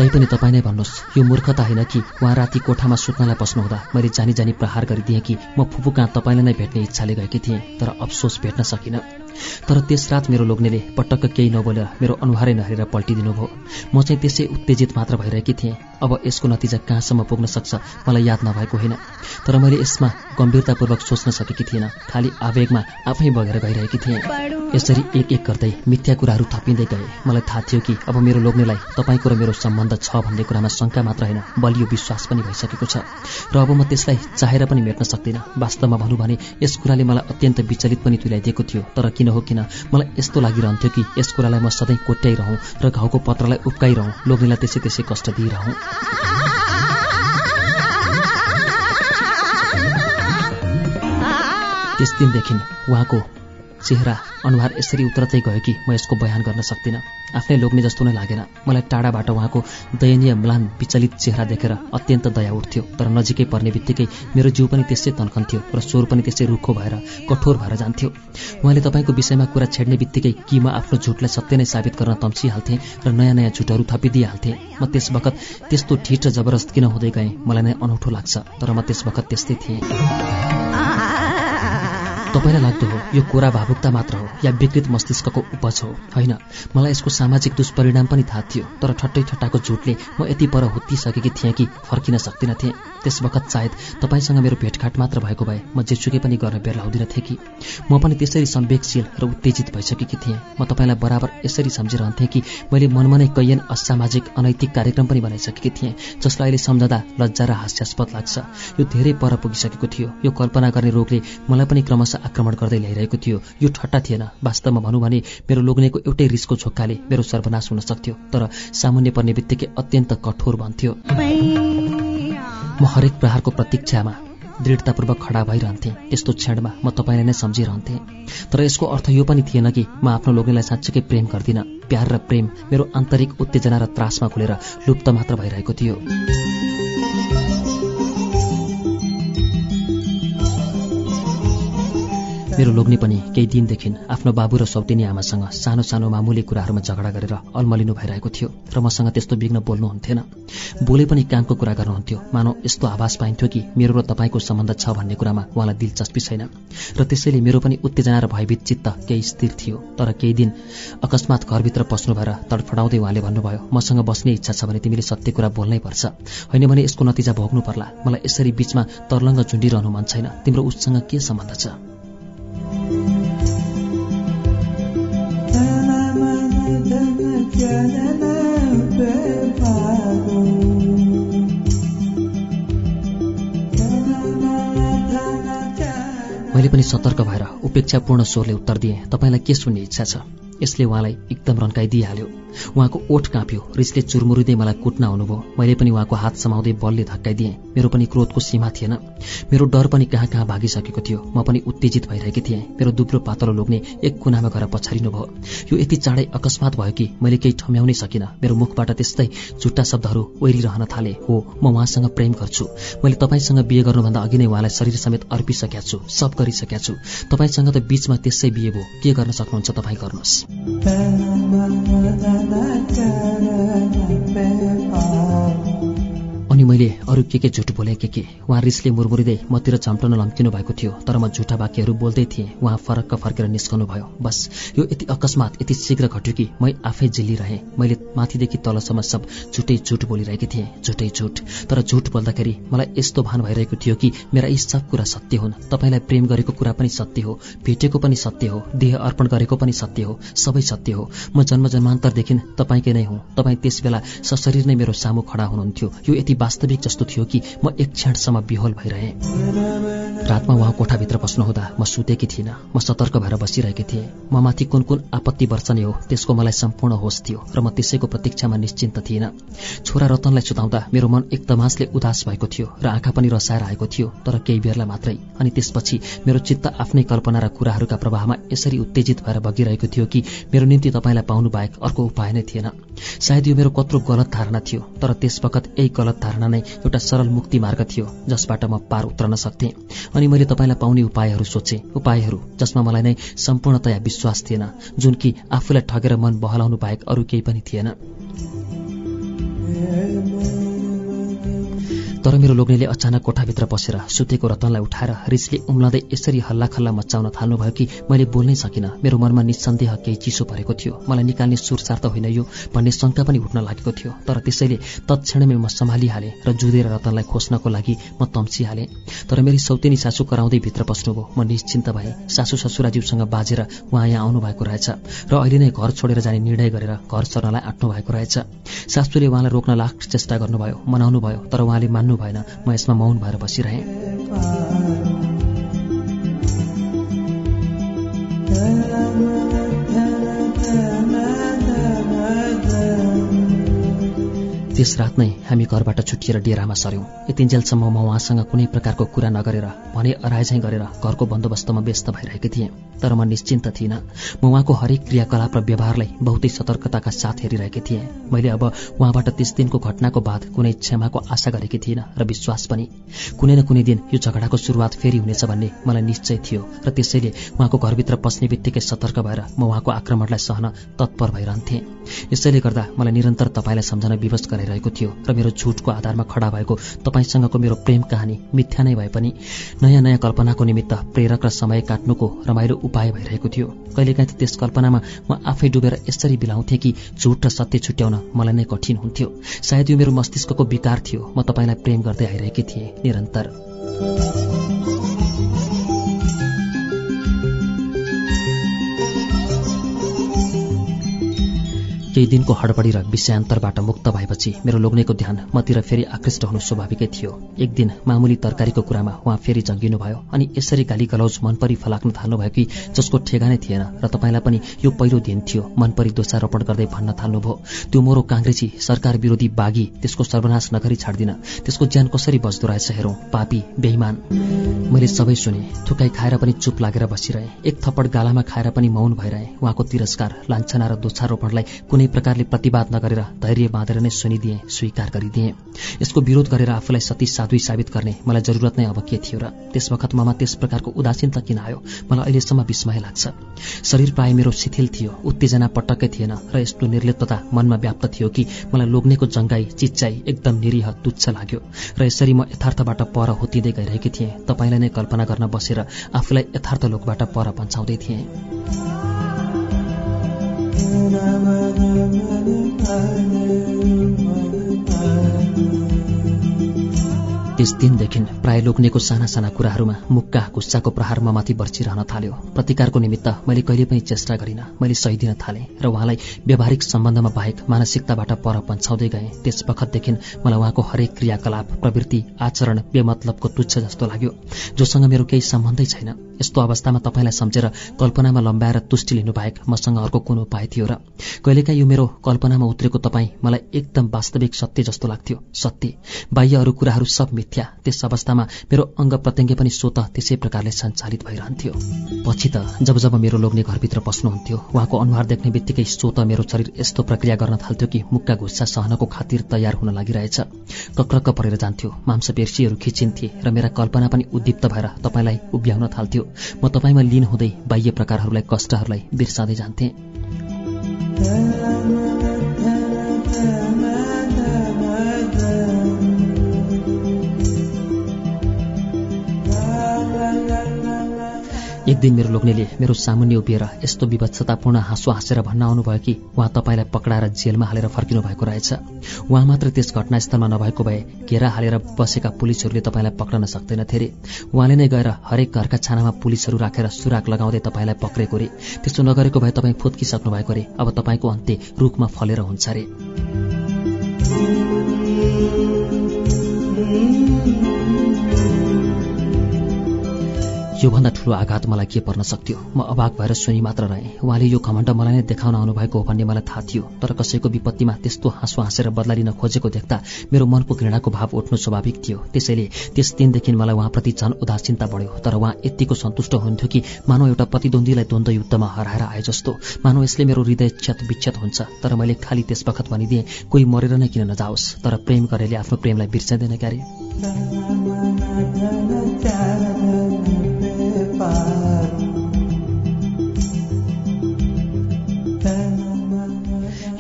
Speaker 2: तैपनि तपाईँ नै भन्नुहोस् यो मूर्खता होइन कि उहाँ राति कोठामा सुत्नलाई पस्नुहुँदा मैले जानी जानी प्रहार गरिदिएँ कि म फुपू कहाँ तपाईँलाई नै भेट्ने इच्छाले गएकी थिएँ तर अफसोस भेट्न सकिनँ। तर त्यस रात मेरो लोग्नेले पटक्क केही नबोलेर मेरो अनुहारै नहेरेर पल्टिदिनु भयो। म चाहिँ त्यसै उत्तेजित मात्र भइरहेकी थिएँ। अब यसको नतिजा कहाँसम्म पुग्न सक्छ मलाई याद नभएको होइन। तर मैले यसमा गम्भीरतापूर्वक सोच्न सकेकी थिएन। खालि आवेगमा आफै बगेर गइरहेकी थिएँ यसरी एक एक गर्दै मिथ्या कुराहरू थपिँदै गए। मलाई थाहा थियो कि अब मेरो लोग्नेलाई तपाईँको र मेरो सम्बन्ध छ भन्ने कुरामा शङ्का मात्र होइन बलियो विश्वास पनि भइसकेको छ। र अब म त्यसलाई चाहेर पनि मेट्न सक्दिनँ। वास्तवमा भनौँ भने यस कुराले मलाई अत्यन्त विचलित पनि तुल्याइदिएको थियो। तर किन हो किन? मलाई यस्तो लागिरहन्थ्यो कि यस कुरालाई म सधैँ कोट्याइरहँ र घाउको पत्रलाई उप्काइरहँ लोग्नेलाई त्यसै त्यसै कष्ट दिइरहँ। त्यस दिनदेखि उहाँको चेहरा अनुहार यसरी उत्रदै गयो कि म यसको बयान गर्न सक्दिनँ। आफ्नै लोग्ने जस्तो नै लागेन। मलाई टाढाबाट उहाँको दयनीय म्लान विचलित चेहरा देखेर अत्यन्त दया उठ्थ्यो तर नजिकै पर्ने बित्तिकै मेरो जिउ पनि त्यसै तन्कन्थ्यो र स्वर पनि त्यसै रुखो भएर कठोर भएर जान्थ्यो। उहाँले तपाईँको विषयमा कुरा छेड्ने बित्तिकै कि म आफ्नो झुटलाई सत्य नै साबित गर्न तम्सिहाल्थेँ र नयाँ नयाँ झुटहरू थपिदिइहाल्थेँ? म त्यस बखत त्यस्तो ठिट र जबरजस्त किन हुँदै गएँ? मलाई नै अनौठो लाग्छ तर म त्यस बखत त्यस्तै थिएँ। तपाईँलाई लाग्दो हो यो कोरा भावुकता मात्र हो या विकृत मस्तिष्कको उपज हो होइन? मलाई यसको सामाजिक दुष्परिणाम पनि थाहा थियो तर ठट्टै ठट्टाको झुटले म यति पर हुत्तिसकेकी थिएँ कि फर्किन सक्दिनँ थिएँ। त्यस बखत सायद तपाईँसँग मेरो भेटघाट मात्र भएको भए म जेसुकै पनि गर्न बेर लाउँदिन थिएँ कि। म पनि त्यसरी संवेगशील र उत्तेजित भइसकेकी थिएँ। म तपाईँलाई बराबर यसरी सम्झिरहन्थेँ कि मैले मनमा नै कैयन असामाजिक अनैतिक कार्यक्रम पनि बनाइसकेकी थिएँ जसलाई अहिले सम्झँदा लज्जा र हास्यास्पद लाग्छ। यो धेरै पर पुगिसकेको थियो। यो कल्पना गर्ने रोगले मलाई पनि क्रमशः आक्रमण गर्दै ल्याइरहेको थियो। यो ठट्टा थिएन। वास्तवमा भनौँ भने मेरो लोग्नेको एउटै रिसको झोक्काले मेरो सर्वनाश हुन सक्थ्यो तर सामान्य पर्ने बित्तिकै अत्यन्त कठोर भन्थ्यो। म हरेक प्रहारको प्रतीक्षामा दृढतापूर्वक खडा भइरहन्थेँ। त्यस्तो क्षणमा म तपाईँलाई नै सम्झिरहन्थेँ। तर यसको अर्थ यो पनि थिएन कि म आफ्नो लोग्नेलाई साँच्चीकै प्रेम गर्दिनँ। प्यार र प्रेम मेरो आन्तरिक उत्तेजना र त्रासमा खुलेर लुप्त मात्र भइरहेको थियो। मेरो लोग्ने पनि केही दिनदेखि आफ्नो बाबु र सौतेनी आमासँग सानो सानो मामुली कुराहरूमा झगडा गरेर अल्मलिनु भइरहेको थियो र मसँग त्यस्तो बिग्न बोल्नुहुन्थेन बोले पनि कामको कुरा गर्नुहुन्थ्यो। मानव यस्तो आभास पाइन्थ्यो कि मेरो र तपाईँको सम्बन्ध छ भन्ने कुरामा उहाँलाई दिलचस्पी छैन। र त्यसैले मेरो पनि उत्तेजना र भयभीत चित्त केही स्थिर थियो। तर केही दिन अकस्मात घरभित्र पस्नु भएर तडफडाउँदै उहाँले भन्नुभयो मसँग बस्ने इच्छा छ भने तिमीले सत्य कुरा बोल्नै पर्छ। होइन भने यसको नतिजा भोग्नु पर्ला। मलाई यसरी बीचमा तर्लङ्ग झुन्डिरहनु मन छैन। तिम्रो उससँग के सम्बन्ध छ? मैले पनि सतर्क भएर उपेक्षापूर्ण स्वरले उत्तर दिएँ। तपाईँलाई के सुन्ने इच्छा छ? यसले उहाँलाई एकदम रन्काइदिइहाल्यो उहाँको ओठ काँप्यो रिसले चुरमुरुँदै मलाई कुट्न आउनुभयो। मैले पनि उहाँको हात समाउँदै बलले धक्काइदिएँ मेरो पनि क्रोधको सीमा थिएन। मेरो डर पनि कहाँ कहाँ भागिसकेको थियो। म पनि उत्तेजित भइरहेकी थिएँ। मेरो दुब्लो पातलो लोग्ने एक कुनामा गएर पछारिनु भयो यो यति चाँडै अकस्मात भयो कि मैले केही ठम्याउनै सकिनँ। मेरो मुखबाट त्यस्तै झुट्टा शब्दहरू ओहिरिरहन थाले। हो म उहाँसँग प्रेम गर्छु। मैले तपाईँसँग बिहे गर्नुभन्दा अघि नै उहाँलाई शरीर समेत अर्पिसकेका छु सब गरिसकेका छु। तपाईँसँग त बीचमा त्यसै बिहे भयो। के गर्न सक्नुहुन्छ तपाईँ गर्नुहोस्। Tanah mata tak ba. yang अनि मैले अरू के के झुट बोलेँ के के? उहाँ रिसले मुरमुरिँदै मतिर झम्टन लम्किनु भएको थियो तर म झुटा वाक्यहरू बोल्दै थिएँ। उहाँ फरक्क फर्केर निस्कनु भयो। बस यो यति अकस्मात यति शीघ्र घट्यो कि मै आफै जिल्लिरहेँ मैले माथिदेखि तलसम्म सब झुटै झुट बोलिरहेकी थिएँ झुटै झुट। तर झुट बोल्दाखेरि मलाई यस्तो भान भइरहेको थियो कि मेरा यी सब कुरा सत्य हुन्। तपाईँलाई प्रेम गरेको कुरा पनि सत्य हो भेटेको पनि सत्य हो देह अर्पण गरेको पनि सत्य हो सबै सत्य हो। म जन्म जन्मान्तरदेखि तपाईँकै नै हुँ। तपाईँ त्यस बेला सशरीर नै मेरो सामु खडा हुनुहुन्थ्यो। यो यति वास्तविक जस्तो थियो कि म एक क्षणसम्म बिहोल भइरहेँ। रातमा उहाँ कोठाभित्र बस्नुहुँदा म सुतेकी थिइनँ। म सतर्क भएर बसिरहेकी थिएँ। म माथि कुन कुन आपत्ति वर्षने हो त्यसको मलाई सम्पूर्ण होस थियो र म त्यसैको प्रतीक्षामा निश्चिन्त थिइनँ। छोरा रतनलाई सुताउँदा मेरो मन एक तमासले उदास भएको थियो र आँखा पनि रसाएर आएको थियो तर केही बेरलाई मात्रै। अनि त्यसपछि मेरो चित्त आफ्नै कल्पना र कुराहरूका प्रभावमा यसरी उत्तेजित भएर बगिरहेको थियो कि मेरो निम्ति तपाईँलाई पाउनु बाहेक अर्को उपाय नै थिएन। सायद यो मेरो कत्रो गलत धारणा थियो तर त्यस वखत यही गलत धारणा नै एउटा सरल मुक्ति मार्ग थियो जसबाट म पार उत्रन सक्थेँ। अनि मैले तपाईँलाई पाउने उपायहरू सोचेँ। उपायहरू जसमा मलाई नै सम्पूर्णतया विश्वास थिएन जुन कि आफूलाई ठगेर मन बहलाउनु बाहेक अरू केही पनि थिएन। तर मेरो लोग्नेले अचानक कोठाभित्र पसेर सुतेको रतनलाई उठाएर रिसले उम्लँदै यसरी हल्ला खल्ला मचाउन थाल्नुभयो कि मैले बोल्नै सकिनँ। मेरो मनमा निसन्देह केही चिसो परेको थियो। मलाई निकाल्ने सुरसार त होइन यो भन्ने शङ्का पनि उठ्न लागेको थियो। तर त्यसैले तत्क्षणमै म सम्हालिहालेँ र जुदेर रतनलाई खोज्नको लागि म तम्सिहालेँ। तर मेरी सौतेनी सासु कराउँदै भित्र पस्नुभयो म निश्चिन्त भएँ। सासु ससुराज्यूसँग बाजेर उहाँ यहाँ आउनु भएको रहेछ र अहिले नै घर छोडेर जाने निर्णय गरेर घर सर्नलाई आँट्नु भएको रहेछ। सासूले उहाँलाई रोक्न लाख चेष्टा गर्नुभयो मनाउनु भयो तर उहाँले मान्नु भएन। म यसमा मौन भएर बसिरहेँ। त्यस रात नै हामी घरबाट छुट्टिएर डेरामा सर्यौँ यतिन्जेलसम्म म उहाँसँग कुनै प्रकारको कुरा नगरेर भने अराइझै गरेर घरको बन्दोबस्तमा व्यस्त भइरहेकी थिएँ। तर म निश्चिन्त थिइनँ। म उहाँको हरेक क्रियाकलाप र व्यवहारलाई बहुतै सतर्कताका साथ हेरिरहेकी थिएँ। मैले अब उहाँबाट त्यस दिनको घटनाको बाद कुनै क्षमाको आशा गरेकी थिइनँ र विश्वास पनि। कुनै न कुनै दिन यो झगडाको सुरुवात फेरि हुनेछ भन्ने मलाई निश्चय थियो र त्यसैले उहाँको घरभित्र पस्ने बित्तिकै सतर्क भएर म उहाँको आक्रमणलाई सहन तत्पर भइरहन्थेँ। यसैले गर्दा मलाई निरन्तर तपाईँलाई सम्झन विवश गरेर रहेको थियो र मेरो झुटको आधारमा खडा भएको तपाईँसँगको मेरो प्रेम कहानी मिथ्या नै भए पनि नयाँ नयाँ कल्पनाको निमित्त प्रेरक र समय काट्नुको रमाइलो उपाय भइरहेको थियो। कहिलेकाहीँ त त्यस कल्पनामा म आफै डुबेर यसरी बिलाउँथेँ कि झुट र सत्य छुट्याउन मलाई नै कठिन हुन्थ्यो। सायद यो मेरो मस्तिष्कको विकार थियो। म तपाईँलाई प्रेम गर्दै आइरहेकी थिएँ निरन्तर। केही दिनको हडबडी र विषयान्तरबाट मुक्त भएपछि मेरो लोग्नेको ध्यान मतिर फेरि आकृष्ट हुनु स्वाभाविकै थियो। एक दिन मामुली तरकारीको कुरामा उहाँ फेरि जङ्गिनु भयो अनि यसरी गाली गलौज मनपरी फलाक्न थाल्नुभयो कि जसको ठेगानै थिएन र तपाईँलाई पनि यो पहिलो दिन थियो मनपरी दोषारोपण गर्दै भन्न थाल्नुभयो। त्यो मोरो काङ्ग्रेसी सरकार विरोधी बागी त्यसको सर्वनाश नगरी छाड्दिन त्यसको ज्यान कसरी बस्दो रहेछ हेरौँ पापी बेइमान। मैले सबै सुने थुकाइ खाएर पनि चुप लागेर बसिरहेँ एक थप्पड गालामा खाएर पनि मौन भइरहे उहाँको तिरस्कार लान्छना र दोषारोपणलाई कुनै प्रकारले प्रतिवाद नगरेर धैर्य बाँधेर नै सुनिदिएँ स्वीकार गरिदिएँ। यसको विरोध गरेर आफूलाई सती साधुई साबित गर्ने मलाई जरुरत नै अब के थियो र त्यस वखत ममा त्यस प्रकारको उदासीनता किन आयो? मलाई अहिलेसम्म विस्मय लाग्छ। शरीर प्राय मेरो शिथिल थियो उत्तेजना पटक्कै थिएन र यस्तो निर्लिप्तता मनमा व्याप्त थियो कि मलाई लोग्नेको जङ्गाई चिच्चाई एकदम निरीह तुच्छ लाग्यो र यसरी म यथार्थबाट पर होतिँदै गइरहेकी थिएँ। तपाईँलाई नै कल्पना गर्न बसेर आफूलाई यथार्थ लोकबाट पर पन्छाउँदै थिएँ। Thank you. त्यस दिनदेखि प्राय लोग्नेको साना साना कुराहरूमा मुक्का गुस्साको प्रहार ममाथि बर्चिरहन थाल्यो। प्रतिकारको निमित्त मैले कहिले पनि चेष्टा गरिनँ। मैले सही दिन थालेँ र उहाँलाई व्यावहारिक सम्बन्धमा बाहेक मानसिकताबाट पर पन्छाउँदै गएँ। त्यस बखतदेखि मलाई उहाँको हरेक क्रियाकलाप प्रवृत्ति आचरण बेमतलबको तुच्छ जस्तो लाग्यो जोसँग मेरो केही सम्बन्धै छैन। यस्तो अवस्थामा तपाईँलाई सम्झेर कल्पनामा लम्बाएर तुष्टि लिनु बाहेक मसँग अर्को कुन उपाय थियो र कहिलेकाहीँ यो मेरो कल्पनामा उत्रेको तपाईँ मलाई एकदम वास्तविक सत्य जस्तो लाग्थ्यो। सत्य। बाह्य अरू कुराहरू सब मिथ्या। त्यस अवस्थामा मेरो अङ्ग प्रत्यङ्ग पनि स्वत त्यसै प्रकारले सञ्चालित भइरहन्थ्यो। पछि त जब जब मेरो लोग्ने घरभित्र पस्नुहुन्थ्यो उहाँको अनुहार देख्ने बित्तिकै स्वत मेरो शरीर यस्तो प्रक्रिया गर्न थाल्थ्यो कि मुक्का घुस्सा सहनको खातिर तयार हुन लागिरहेछ। कक्रक्क परेर जान्थ्यो मांसपेर्सीहरू खिचिन्थे र मेरा कल्पना पनि उद्दीप्त भएर तपाईँलाई उभ्याउन थाल्थ्यो। म तपाईँमा लिन हुँदै बाह्य प्रकारहरूलाई कष्टहरूलाई बिर्साउँदै जान्थेँ। एक दिन मेरो लोग्नेले मेरो सामुन्य उभिएर यस्तो विवत्सतापूर्ण हाँसो हाँसेर भन्न आउनुभयो कि उहाँ तपाईँलाई पक्राएर जेलमा हालेर फर्किनु भएको रहेछ। उहाँ मात्र त्यस घटनास्थलमा नभएको भए घेरा हालेर बसेका पुलिसहरूले तपाईँलाई पक्रन सक्दैनथे रे। उहाँले नै गएर हरेक घरका छानामा पुलिसहरू राखेर सुराक लगाउँदै तपाईँलाई पक्रेको रे। त्यसो नगरेको भए तपाईँ फुत्किसक्नु भएको रे। अब तपाईँको अन्त्य रुखमा फलेर हुन्छ रे। योभन्दा ठूलो आघात मलाई के पर्न सक्थ्यो? म अभाग भएर सुनि मात्र रहेँ। उहाँले यो घमण्ड मलाई नै देखाउन आउनुभएको हो भन्ने मलाई थाहा थियो। तर कसैको विपत्तिमा त्यस्तो हाँसो हाँसेर बदला लिन खोजेको देख्दा मेरो मनको घृणाको भाव उठ्नु स्वाभाविक थियो। त्यसैले त्यस दिनदेखि मलाई उहाँप्रति झन उदासीनता बढ्यो। तर उहाँ यत्तिको सन्तुष्ट हुन्थ्यो कि मानव एउटा प्रतिद्वन्द्वीलाई द्वन्द्व युद्धमा हराएर आए जस्तो। मानव यसले मेरो हृदय क्षत विक्षत हुन्छ। तर मैले खालि त्यस बखत भनिदिएँ कोही मरेर नै किन नजाओस्? तर प्रेम गरेले आफ्नो प्रेमलाई बिर्साइँदैन क्यारे।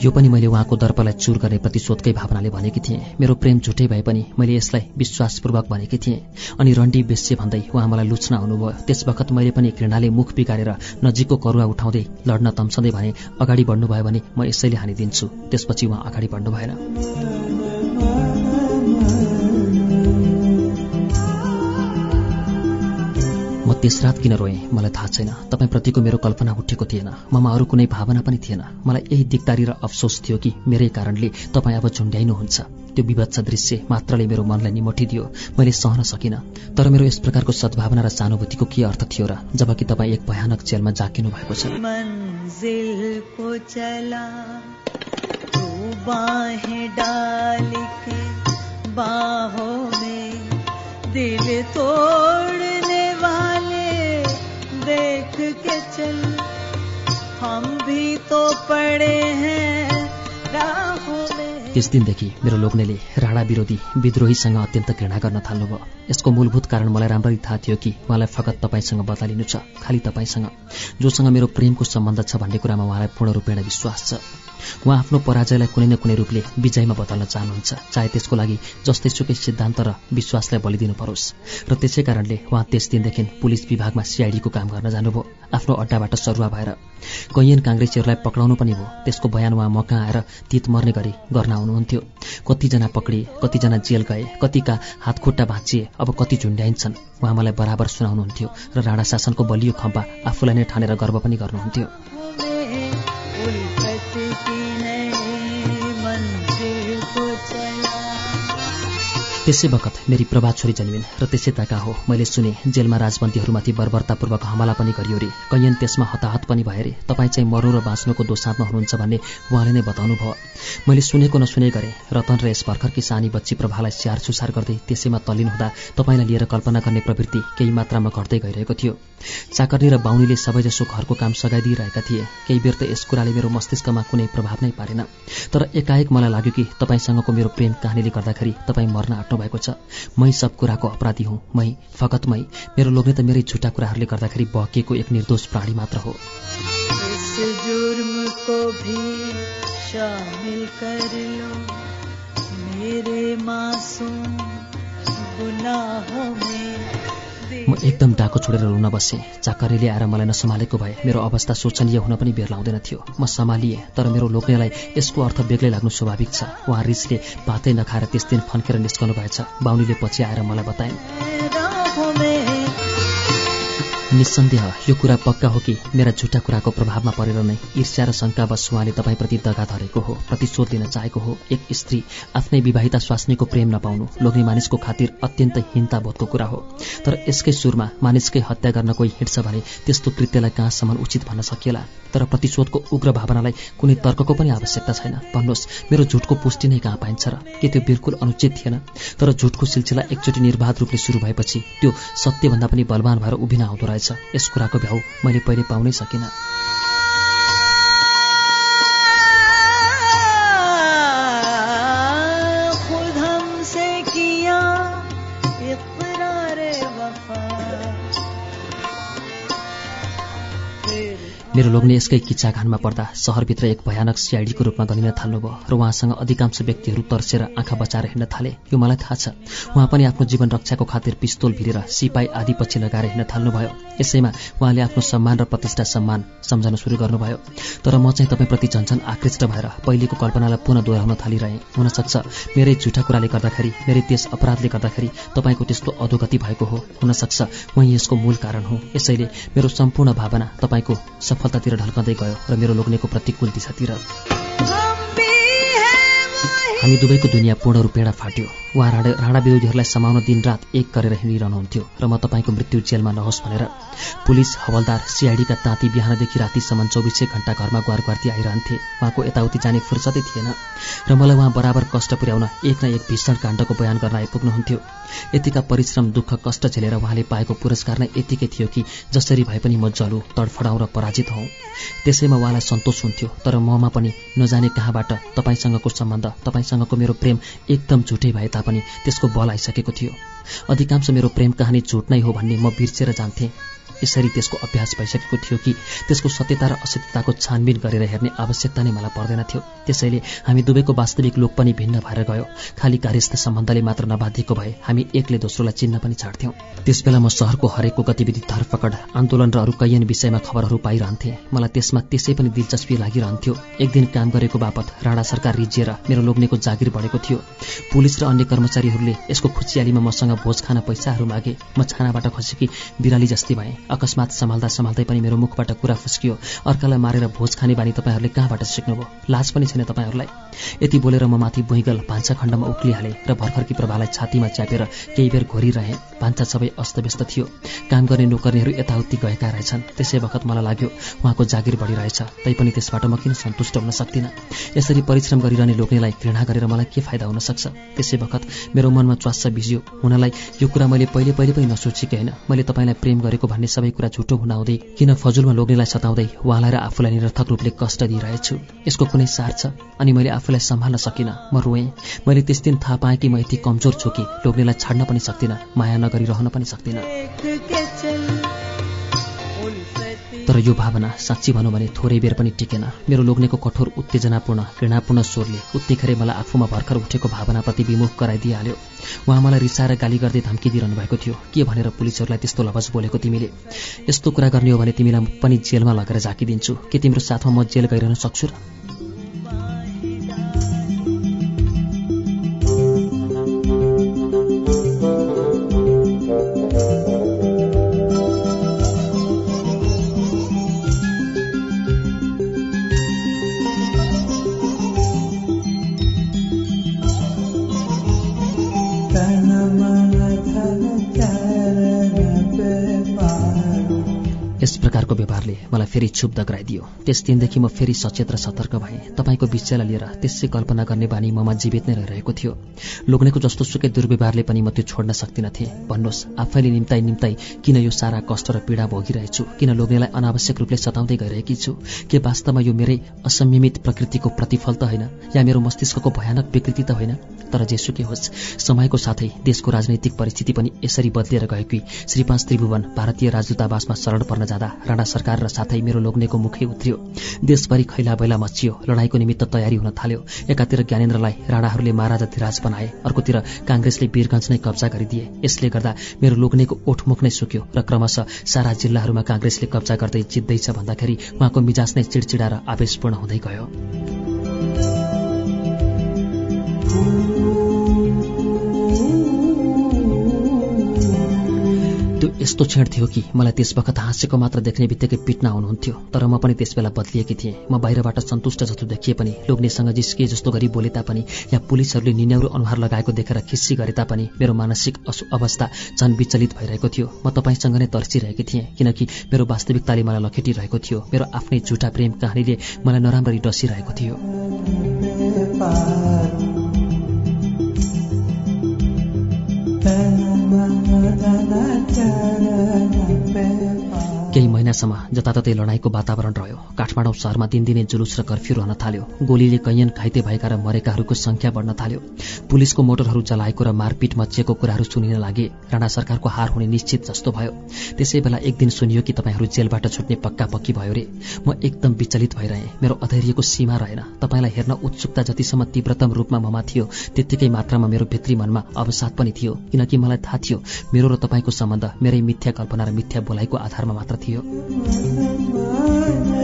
Speaker 2: यो पनि मैले उहाँको दर्पलाई चुर गर्ने प्रतिशोधकै भावनाले भनेकी थिएँ। मेरो प्रेम झुटै भए पनि मैले यसलाई विश्वासपूर्वक भनेकी थिएँ। अनि रन्डी बेस्य भन्दै उहाँ मलाई लुच्न आउनुभयो। त्यस मैले पनि घृणाले मुख बिगारेर नजिकको करुवा उठाउँदै लड्न तम्सँदै भने अगाडि बढ्नुभयो भने म यसैले हानिदिन्छु। त्यसपछि उहाँ अगाडि बढ्नु भएन म त्यस रात किन रोएँ? मलाई थाहा छैन। तपाईँप्रतिको मेरो कल्पना उठेको थिएन। ममा अरू कुनै भावना पनि थिएन। मलाई यही दिक्दारी र अफसोस थियो कि मेरै कारणले तपाईँ अब झुन्ड्याइनुहुन्छ। त्यो विभत्स दृश्य मात्रले मेरो मनलाई निमोठिदियो मैले सहन सकिनँ। तर मेरो यस प्रकारको सद्भावना र सहानुभूतिको के अर्थ थियो र जबकि तपाईँ एक भयानक जेलमा जाकिनु भएको छ? दिल देख के चल। हम भी तो पड़े हैं। राहों में त्यस दिनदेखि मेरो लोग्नेले राणा विरोधी विद्रोहीसँग अत्यन्त घृणा गर्न थाल्नुभयो। यसको मूलभूत कारण मलाई राम्ररी थाहा थियो कि उहाँलाई फगत तपाईँसँग बदला लिनु छ खालि तपाईँसँग। जोसँग मेरो प्रेमको सम्बन्ध छ भन्ने कुरामा उहाँलाई पूर्ण रूपेण विश्वास छ। उहाँ आफ्नो पराजयलाई कुनै न कुनै रूपले विजयमा बदल्न चाहनुहुन्छ। चाहे त्यसको लागि जस्तै सुकै सिद्धान्त र विश्वासलाई बलिदिनु परोस्। र त्यसै कारणले उहाँ त्यस दिनदेखि पुलिस विभागमा सिआइडीको काम गर्न जानुभयो। आफ्नो अड्डाबाट सरुवा भएर कैयन काङ्ग्रेसीहरूलाई पक्राउनु पनि भयो त्यसको बयान उहाँ मका आएर तित मर्ने गरी गर्न आउनुहुन्थ्यो कतिजना पक्रिए कतिजना जेल गए कतिका हातखुट्टा भाँचिए अब कति झुन्ड्याइन्छन्। उहाँ मलाई बराबर सुनाउनुहुन्थ्यो र राणा शासनको बलियो खम्बा आफूलाई नै ठानेर गर्व पनि गर्नुहुन्थ्यो। त्यसै बखत मेरी प्रभा छोरी जन्मिन् र त्यसै ताका हो। मैले सुने जेलमा राजबन्दीहरूमाथि बर्बरतापूर्वक हमला पनि गरियो रे। कैयन त्यसमा हताहत पनि भए रे। तपाईँ चाहिँ मर्नु र बाँच्नुको दोसाँतमा हुनुहुन्छ भन्ने उहाँले नै बताउनु भयो। मैले सुनेको नसुने गरेँ। रतन र यस भर्खरकी सानी बच्ची प्रभालाई स्याहार सुसार गर्दै त्यसैमा तल्लिन हुँदा तपाईँलाई लिएर कल्पना गर्ने प्रवृत्ति केही मात्रामा घट्दै गइरहेको थियो। चाकर्नी र बाहुनीले सबैजसो घरको काम सघाइदिइरहेका थिए। केही बेर त यस कुराले मेरो मस्तिष्कमा कुनै प्रभाव नै पारेन। तर एकाएक मलाई लाग्यो कि तपाईँसँगको मेरो प्रेम कहानीले गर्दाखेरि तपाईँ मर्न आँट्नु भएको छ। मै सब कुराको अपराधी हुँ। मै फकत मै। मेरो लोग्ने त मेरै झुटा कुराहरूले गर्दाखेरि बहकिएको एक निर्दोष प्राणी मात्र हो। मेरे मासूम गुनाहों में म एकदम डाको छोडेर रुन बसेँ। चाकरीले आएर मलाई नसम्हालेको भए मेरो अवस्था शोचनीय हुन पनि बेर लाउँदैन थियो। म सम्हालिएँ तर मेरो लोग्नेलाई यसको अर्थ बेग्लै लाग्नु स्वाभाविक छ। उहाँ रिसले भातै नखाएर त्यस दिन फन्केर निस्कनु भएछ बाहुनीले पछि आएर मलाई बताइन्। निसन्देह यो कुरा पक्का हो कि मेरा झुटा कुराको प्रभावमा परेर नै ईर्ष्या र शङ्कावश उहाँले तपाईँप्रति दगा धरेको हो प्रतिशोध दिन चाहेको हो। एक स्त्री आफ्नै विवाहिता स्वास्नीको प्रेम नपाउनु लोग्ने मानिसको खातिर अत्यन्तै हिंताबोधको कुरा हो। तर यसकै सुरमा मानिसकै हत्या गर्न कोही हिँड्छ भने त्यस्तो कृत्यलाई कहाँसम्म उचित भन्न सकिएला? तर प्रतिशोधको उग्र भावनालाई कुनै तर्कको पनि आवश्यकता छैन। भन्नुहोस् मेरो झुटको पुष्टि नै कहाँ पाइन्छ र के त्यो बिल्कुल अनुचित थिएन? तर झुटको सिलसिला एकचोटि निर्वाध रूपले सुरु भएपछि त्यो सत्यभन्दा पनि बलवान भएर उभिन आउँदो रहेछ। यस कुराको भ्याउ मैले पहिले पाउनै सकिनँ। मेरो लोग्ने यसकै किच्चाघानमा पर्दा सहरभित्र एक भयानक सिआइडीको रूपमा गनिन थाल्नुभयो र उहाँसँग अधिकांश व्यक्तिहरू तर्सेर आँखा बचाएर हिँड्न थाले। यो मलाई थाहा छ। उहाँ पनि आफ्नो जीवन रक्षाको खातिर पिस्तोल भिरेर सिपाही आदि पछि लगाएर हिँड्न थाल्नुभयो। यसैमा उहाँले आफ्नो सम्मान र प्रतिष्ठा सम्मान सम्झन सुरु गर्नुभयो। तर म चाहिँ तपाईँप्रति झन्झन आकृष्ट भएर पहिलेको कल्पनालाई पुनः दोहोऱ्याउन थालिरहेँ। हुनसक्छ मेरै झुठा कुराले गर्दाखेरि मेरै त्यस अपराधले गर्दाखेरि तपाईँको त्यस्तो अधोगति भएको हो। हुनसक्छ उहीँ यसको मूल कारण हो। यसैले मेरो सम्पूर्ण भावना तपाईँको सफल सफलतातिर ढल्कँदै गयो र मेरो लोग्नेको प्रतिकूल दिशातिर हामी दुवैको दुनियाँ पूर्ण रूपेण फाट्यो। उहाँ राणा राणा विरोधीहरूलाई समाउन दिनरात एक गरेर हिँडिरहनुहुन्थ्यो र म तपाईँको मृत्यु जेलमा नहोस् भनेर पुलिस हवलदार सिआइडीका ताँती बिहानदेखि रातिसम्म चौबिसै घण्टा घरमा गुहार गुहार्ती आइरहन्थे। उहाँको यताउति जाने फुर्सदै थिएन र मलाई उहाँ बराबर कष्ट पुर्याउन एक न एक भीषण काण्डको बयान गर्न आइपुग्नुहुन्थ्यो। यतिका परिश्रम दुःख कष्ट झेलेर उहाँले पाएको पुरस्कार नै यतिकै थियो कि जसरी भए पनि म जलु तडफडाउँ र पराजित हौँ। त्यसैमा उहाँलाई सन्तोष हुन्थ्यो तर ममा पनि नजाने कहाँबाट तपाईँसँगको सम्बन्ध तपाईँसँगको मेरो प्रेम एकदम झुटै भए तापनि त्यसको बल आइसकेको थियो। अधिकांश मेरो प्रेम कहानी झुट नै हो भन्ने म बिर्सेर जान्थेँ। यसरी त्यसको अभ्यास भइसकेको थियो कि त्यसको सत्यता र असत्यताको छानबिन गरेर हेर्ने आवश्यकता नै मलाई पर्दैन थियो। त्यसैले हामी दुवैको वास्तविक लोक पनि भिन्न भएर गयो। खालि कार्यस्थ सम्बन्धले मात्र नबाधिएको भए हामी एकले दोस्रोलाई चिन्न पनि छाड्थ्यौँ। त्यसबेला म सहरको हरेकको गतिविधि धरपकड आन्दोलन र अरू कैयन विषयमा खबरहरू पाइरहन्थे। मलाई त्यसमा त्यसै पनि दिलचस्पी लागिरहन्थ्यो। एक दिन काम गरेको बापत राणा सरकार रिजिएर मेरो लोग्नेको जागिर बढेको थियो। पुलिस र अन्य कर्मचारीहरूले यसको खुसियालीमा मसँग भोज खान पैसाहरू मागे। म छानाबाट खसेकी बिराली जस्ती भएँ। अकस्मात सम्हाल्दा सम्हाल्दै पनि मेरो मुखबाट कुरा फुस्कियो। अर्कालाई मारेर भोज खाने बानी तपाईँहरूले कहाँबाट सिक्नुभयो? लाज पनि छैन तपाईँहरूलाई। यति बोलेर म माथि भुइँगल भान्सा खण्डमा उक्लिहालेँ र भर्खरकी प्रभालाई छातीमा च्यापेर केही बेर घोरिरहेँ। भान्सा सबै अस्तव्यस्त थियो। काम गर्ने नोकर्नेहरू यताउति गएका रहेछन्। त्यसै बखत मलाई लाग्यो उहाँको जागिर बढिरहेछ। तैपनि त्यसबाट म किन सन्तुष्ट हुन सक्दिनँ? यसरी परिश्रम गरिरहने लोग्नेलाई घृणा गरेर मलाई के फाइदा हुन सक्छ? त्यसै बखत मेरो मनमा च्वास्स भिज्यो हुनलाई यो कुरा मैले पहिले पहिले पनि नसोचेकै होइन। मैले तपाईँलाई प्रेम गरेको भन्ने सबै कुरा झुटो हुनाउँदै किन फजुलमा लोग्नेलाई सताउँदै उहाँलाई र आफूलाई निरर्थक रूपले कष्ट दिइरहेछु? यसको कुनै सार छ? अनि मैले आफूलाई सम्हाल्न सकिनँ। म रोएँ। मैले त्यस दिन थाहा पाएँ कि म यति कमजोर छु कि लोग्नेलाई छाड्न पनि सक्दिनँ माया नगरिरहन पनि सक्दिनँ। तर यो भावना साँच्ची भनौँ भने थोरै बेर पनि टिकेन। मेरो लोग्नेको कठोर उत्तेजनापूर्ण घृणापूर्ण स्वरले उत्तिखेरै मलाई आफूमा भर्खर उठेको भावनाप्रति विमुख गराइदिइहाल्यो। उहाँ मलाई रिसाएर गाली गर्दै धम्की दिइरहनु भएको थियो। के भनेर पुलिसहरूलाई त्यस्तो लवज बोलेको तिमीले? यस्तो कुरा गर्ने हो भने तिमीलाई पनि जेलमा लगेर झाँकिदिन्छु। के तिम्रो साथमा म जेल गइरहन सक्छु र? प्रकारको व्यवहारले मलाई फेरि क्षुब्ध गराइदियो। त्यस दिनदेखि म फेरि सचेत र सतर्क भएँ। तपाईँको विषयलाई लिएर त्यसै कल्पना गर्ने बानी ममा जीवित नै रहिरहेको थियो। लोग्नेको जस्तो सुकै दुर्व्यवहारले पनि म त्यो छोड्न सक्दिनथेँ। भन्नुहोस् आफैले निम्ताई निम्ताई किन यो सारा कष्ट र पीडा भोगिरहेछु? किन लोग्नेलाई अनावश्यक रूपले सताउँदै गइरहेकी छु? के वास्तवमा यो मेरै असंयमित प्रकृतिको प्रतिफल त होइन? या मेरो मस्तिष्कको भयानक विकृति त होइन? तर जेसुकै होस् समयको साथै देशको राजनैतिक परिस्थिति पनि यसरी बदलिएर गयो कि श्री पाँच त्रिभुवन भारतीय राजदूतावासमा शरण पर्न जाँदा राणा सरकार र साथै मेरो लोग्नेको मुखै उत्रियो। देशभरि खैला बैला मचियो लडाईँको निमित्त तयारी हुन थाल्यो। एकातिर ज्ञानेन्द्रलाई राणाहरूले महाराजा धिराज बनाए। अर्कोतिर काङ्ग्रेसले वीरगञ्ज नै कब्जा गरिदिए। यसले गर्दा मेरो लोग्नेको ओठमुख नै सुक्यो र क्रमशः सारा जिल्लाहरूमा काङ्ग्रेसले कब्जा गर्दै जित्दैछ भन्दाखेरि उहाँको मिजाज नै चिडचिडा र आवेशपूर्ण हुँदै गयो। त्यो यस्तो क्षण थियो कि मलाई त्यस बखत हाँसेको मात्र देख्ने बित्तिकै पिट्न आउनुहुन्थ्यो। तर म पनि त्यस बेला बदलिएकी थिएँ। म बाहिरबाट सन्तुष्ट जस्तो देखिए पनि लोग्नेसँग जिस्किए जस्तो गरी बोले तापनि या पुलिसहरूले निन्याउरो अनुहार लगाएको देखेर खिस्सी गरे तापनि मेरो मानसिक अवस्था झन् विचलित भइरहेको थियो। म तपाईँसँग नै तर्सिरहेकी थिएँ किनकि मेरो वास्तविकताले मलाई लखेटिरहेको थियो। मेरो आफ्नै झुटा प्रेम कहानीले मलाई नराम्ररी डसिरहेको थियो। na na na na na na महिनासम्म जताततै लडाईँको वातावरण रह्यो। काठमाडौँ शहरमा दिनदिनै जुलुस र कर्फ्यू रहन थाल्यो। गोलीले कैयन घाइते भएका र मरेकाहरूको संख्या बढ्न थाल्यो। पुलिसको मोटरहरू जलाएको र मारपिट मचिएको कुराहरू सुनिन लागे राणा सरकारको हार हुने निश्चित जस्तो भयो। त्यसै बेला एक दिन सुनियो कि तपाईँहरू जेलबाट छुट्ने पक्का पक्की भयो रे। म एकदम विचलित भइरहेँ। मेरो अधैर्यको सीमा रहेन। तपाईँलाई हेर्न उत्सुकता जतिसम्म तीव्रतम रूपमा ममा थियो त्यत्तिकै मात्रामा मेरो भित्री मनमा अवसाद पनि थियो। किनकि मलाई थाहा थियो मेरो र तपाईँको सम्बन्ध मेरै मिथ्या कल्पना र मिथ्या बोलाइको आधारमा मात्र थियो। Mm-hmm.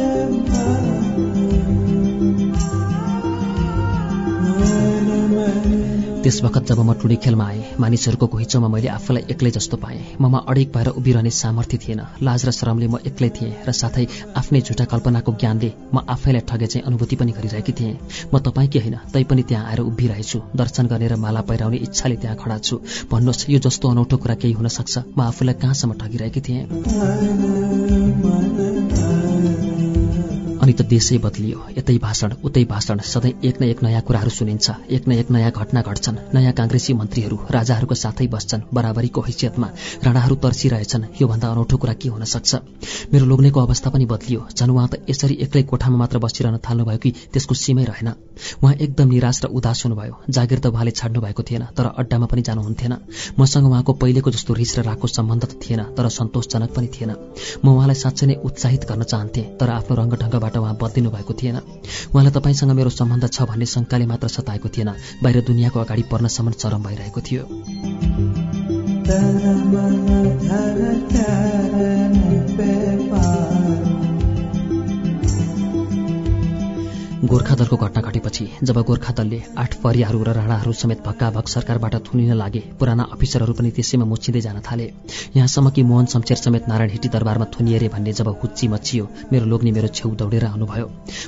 Speaker 2: त्यस वखत जब म टुडी खेलमा आएँ मानिसहरूको घुइँचोमा मैले आफूलाई एक्लै जस्तो पाएँ। ममा अडिक भएर उभिरहने सामर्थ्य थिएन। लाज र श्रमले म एक्लै थिएँ र साथै आफ्नै झुटा कल्पनाको ज्ञानले म आफैलाई ठगे चाहिँ अनुभूति पनि गरिरहेकी थिएँ। म तपाईँकै होइन तैपनि त्यहाँ आएर उभिरहेछु दर्शन गर्ने र माला पहिराउने इच्छाले त्यहाँ खडा छु। भन्नुहोस् यो जस्तो अनौठो कुरा केही हुन सक्छ? म आफूलाई कहाँसम्म ठगिरहेकी थिएँ? अनि त देशै बदलियो। यतै भाषण उतै भाषण सधैँ एक न एक नयाँ कुराहरू सुनिन्छ। एक न एक नयाँ घटना घट्छन्। नयाँ काङ्ग्रेसी मन्त्रीहरू राजाहरूको साथै बस्छन् बराबरीको हैसियतमा राणाहरू तर्सिरहेछन्। योभन्दा अनौठो कुरा के हुन सक्छ? मेरो लोग्नेको अवस्था पनि बदलियो। झन् उहाँ त यसरी एक्लै कोठामा मात्र बसिरहन थाल्नुभयो कि त्यसको सीमै रहेन। उहाँ एकदम निराश र उदास हुनुभयो। जागिर त उहाँले छाड्नु भएको थिएन तर अड्डामा पनि जानुहुन्थेन। मसँग उहाँको पहिलेको जस्तो रिस र रागको सम्बन्ध त थिएन तर सन्तोषजनक पनि थिएन। म उहाँलाई साँच्चै नै उत्साहित गर्न चाहन्थेँ तर आफ्नो रङ्गढङ्गबाट उहाँ बदलिनु भएको थिएन। उहाँलाई तपाईँसँग मेरो सम्बन्ध छ भन्ने शङ्काले मात्र सताएको थिएन। बाहिर दुनियाँको अगाडि पर्नसम्म चरम भइरहेको थियो। गोर्खा दलको घटना घटेपछि जब गोर्खा दलले आठ परियाहरू र राणाहरू समेत भक्काभक सरकारबाट थुनिन लागे पुराना अफिसरहरू पनि त्यसैमा मुछिँदै जान थाले। यहाँसम्म कि मोहन शमशेर समेत नारायण हिटी दरबारमा थुनिएरे भन्ने जब हुच्ची मचियो मेरो लोग्ने मेरो छेउ दौडेर आउनुभयो।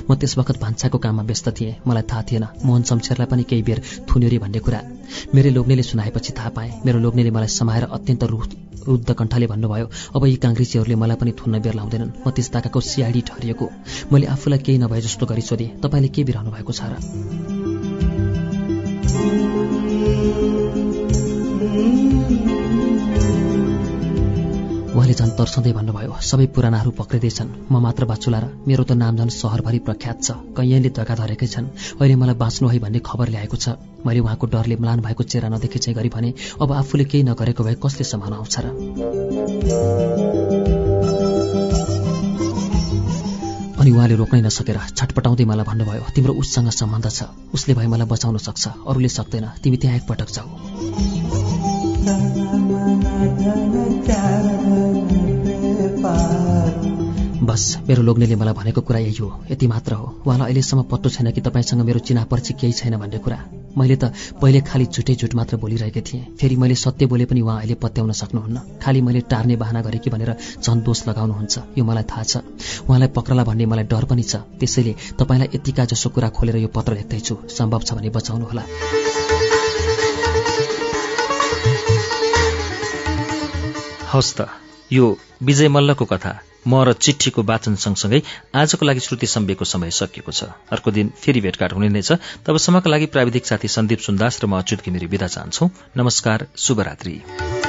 Speaker 2: म त्यस वखत भान्साको काममा व्यस्त थिएँ मलाई थाहा थिएन मोहन शमशेरलाई पनि केही बेर थुन्यो रे भन्ने कुरा। मेरो लोग्नेले सुनाएपछि थाहा पाएँ मेरो लोग्नेले मलाई समाएर अत्यन्त रुद्ध कण्ठले भन्नुभयो अब यी काङ्ग्रेसीहरूले मलाई पनि थुन्न बेर लाउँदैनन्। म त्यस ताकाको सिआइडी ठहरिएको मैले आफूलाई केही नभए जस्तो गरी सोधेँ तपाईँले के बिराउनु भएको छ र? उहाँले झन् तर्सँदै भन्नुभयो सबै पुरानाहरू पक्रिँदैछन्। म मात्र बाँचुला र मेरो त नाम झन् सहरभरि प्रख्यात छ। कैयनले धक्का धरेकै छन्। अहिले मलाई बाँच्नु है भन्ने खबर ल्याएको छ। मैले उहाँको डरले म्लान भएको चेहरा नदेखे चाहिँ गरी भने अब आफूले केही नगरेको भए कसले सम्हाल्न आउँछ र? अनि उहाँले रोक्नै नसकेर छटपटाउँदै मलाई भन्नुभयो तिम्रो उससँग सम्बन्ध छ। उसले भए मलाई बचाउन सक्छ। अरूले सक्दैन। तिमी त्यहाँ एकपटक जाऊ। बस मेरो लोग्नेले मलाई भनेको कुरा यही हो। यति मात्र हो। उहाँलाई अहिलेसम्म पत्तो छैन कि तपाईँसँग मेरो चिना पर्ची केही छैन भन्ने कुरा। मैले त पहिले खालि झुटै झुट मात्र बोलिरहेकी थिएँ। फेरि मैले सत्य बोले पनि उहाँ अहिले पत्याउन सक्नुहुन्न। खालि मैले टार्ने बाहना गरेँ कि भनेर झन् दोष लगाउनुहुन्छ। यो मलाई थाहा छ। उहाँलाई पक्रला भन्ने मलाई डर पनि छ। त्यसैले तपाईँलाई यतिका जसो कुरा खोलेर यो पत्र लेख्दैछु सम्भव छ भने बचाउनुहोला
Speaker 1: त। यो विजय मल्लको कथा।
Speaker 2: म र चिठीको वाचन सँगसँगै आजको लागि श्रुति सम्वेकको समय सकिएको छ। अर्को दिन फेरि भेटघाट हुने नै छ। तबसम्मका लागि प्राविधिक साथी सन्दीप सुन्दास र म अच्युत घिमिरी विदा चाहन्छौ। नमस्कार शुभरात्री।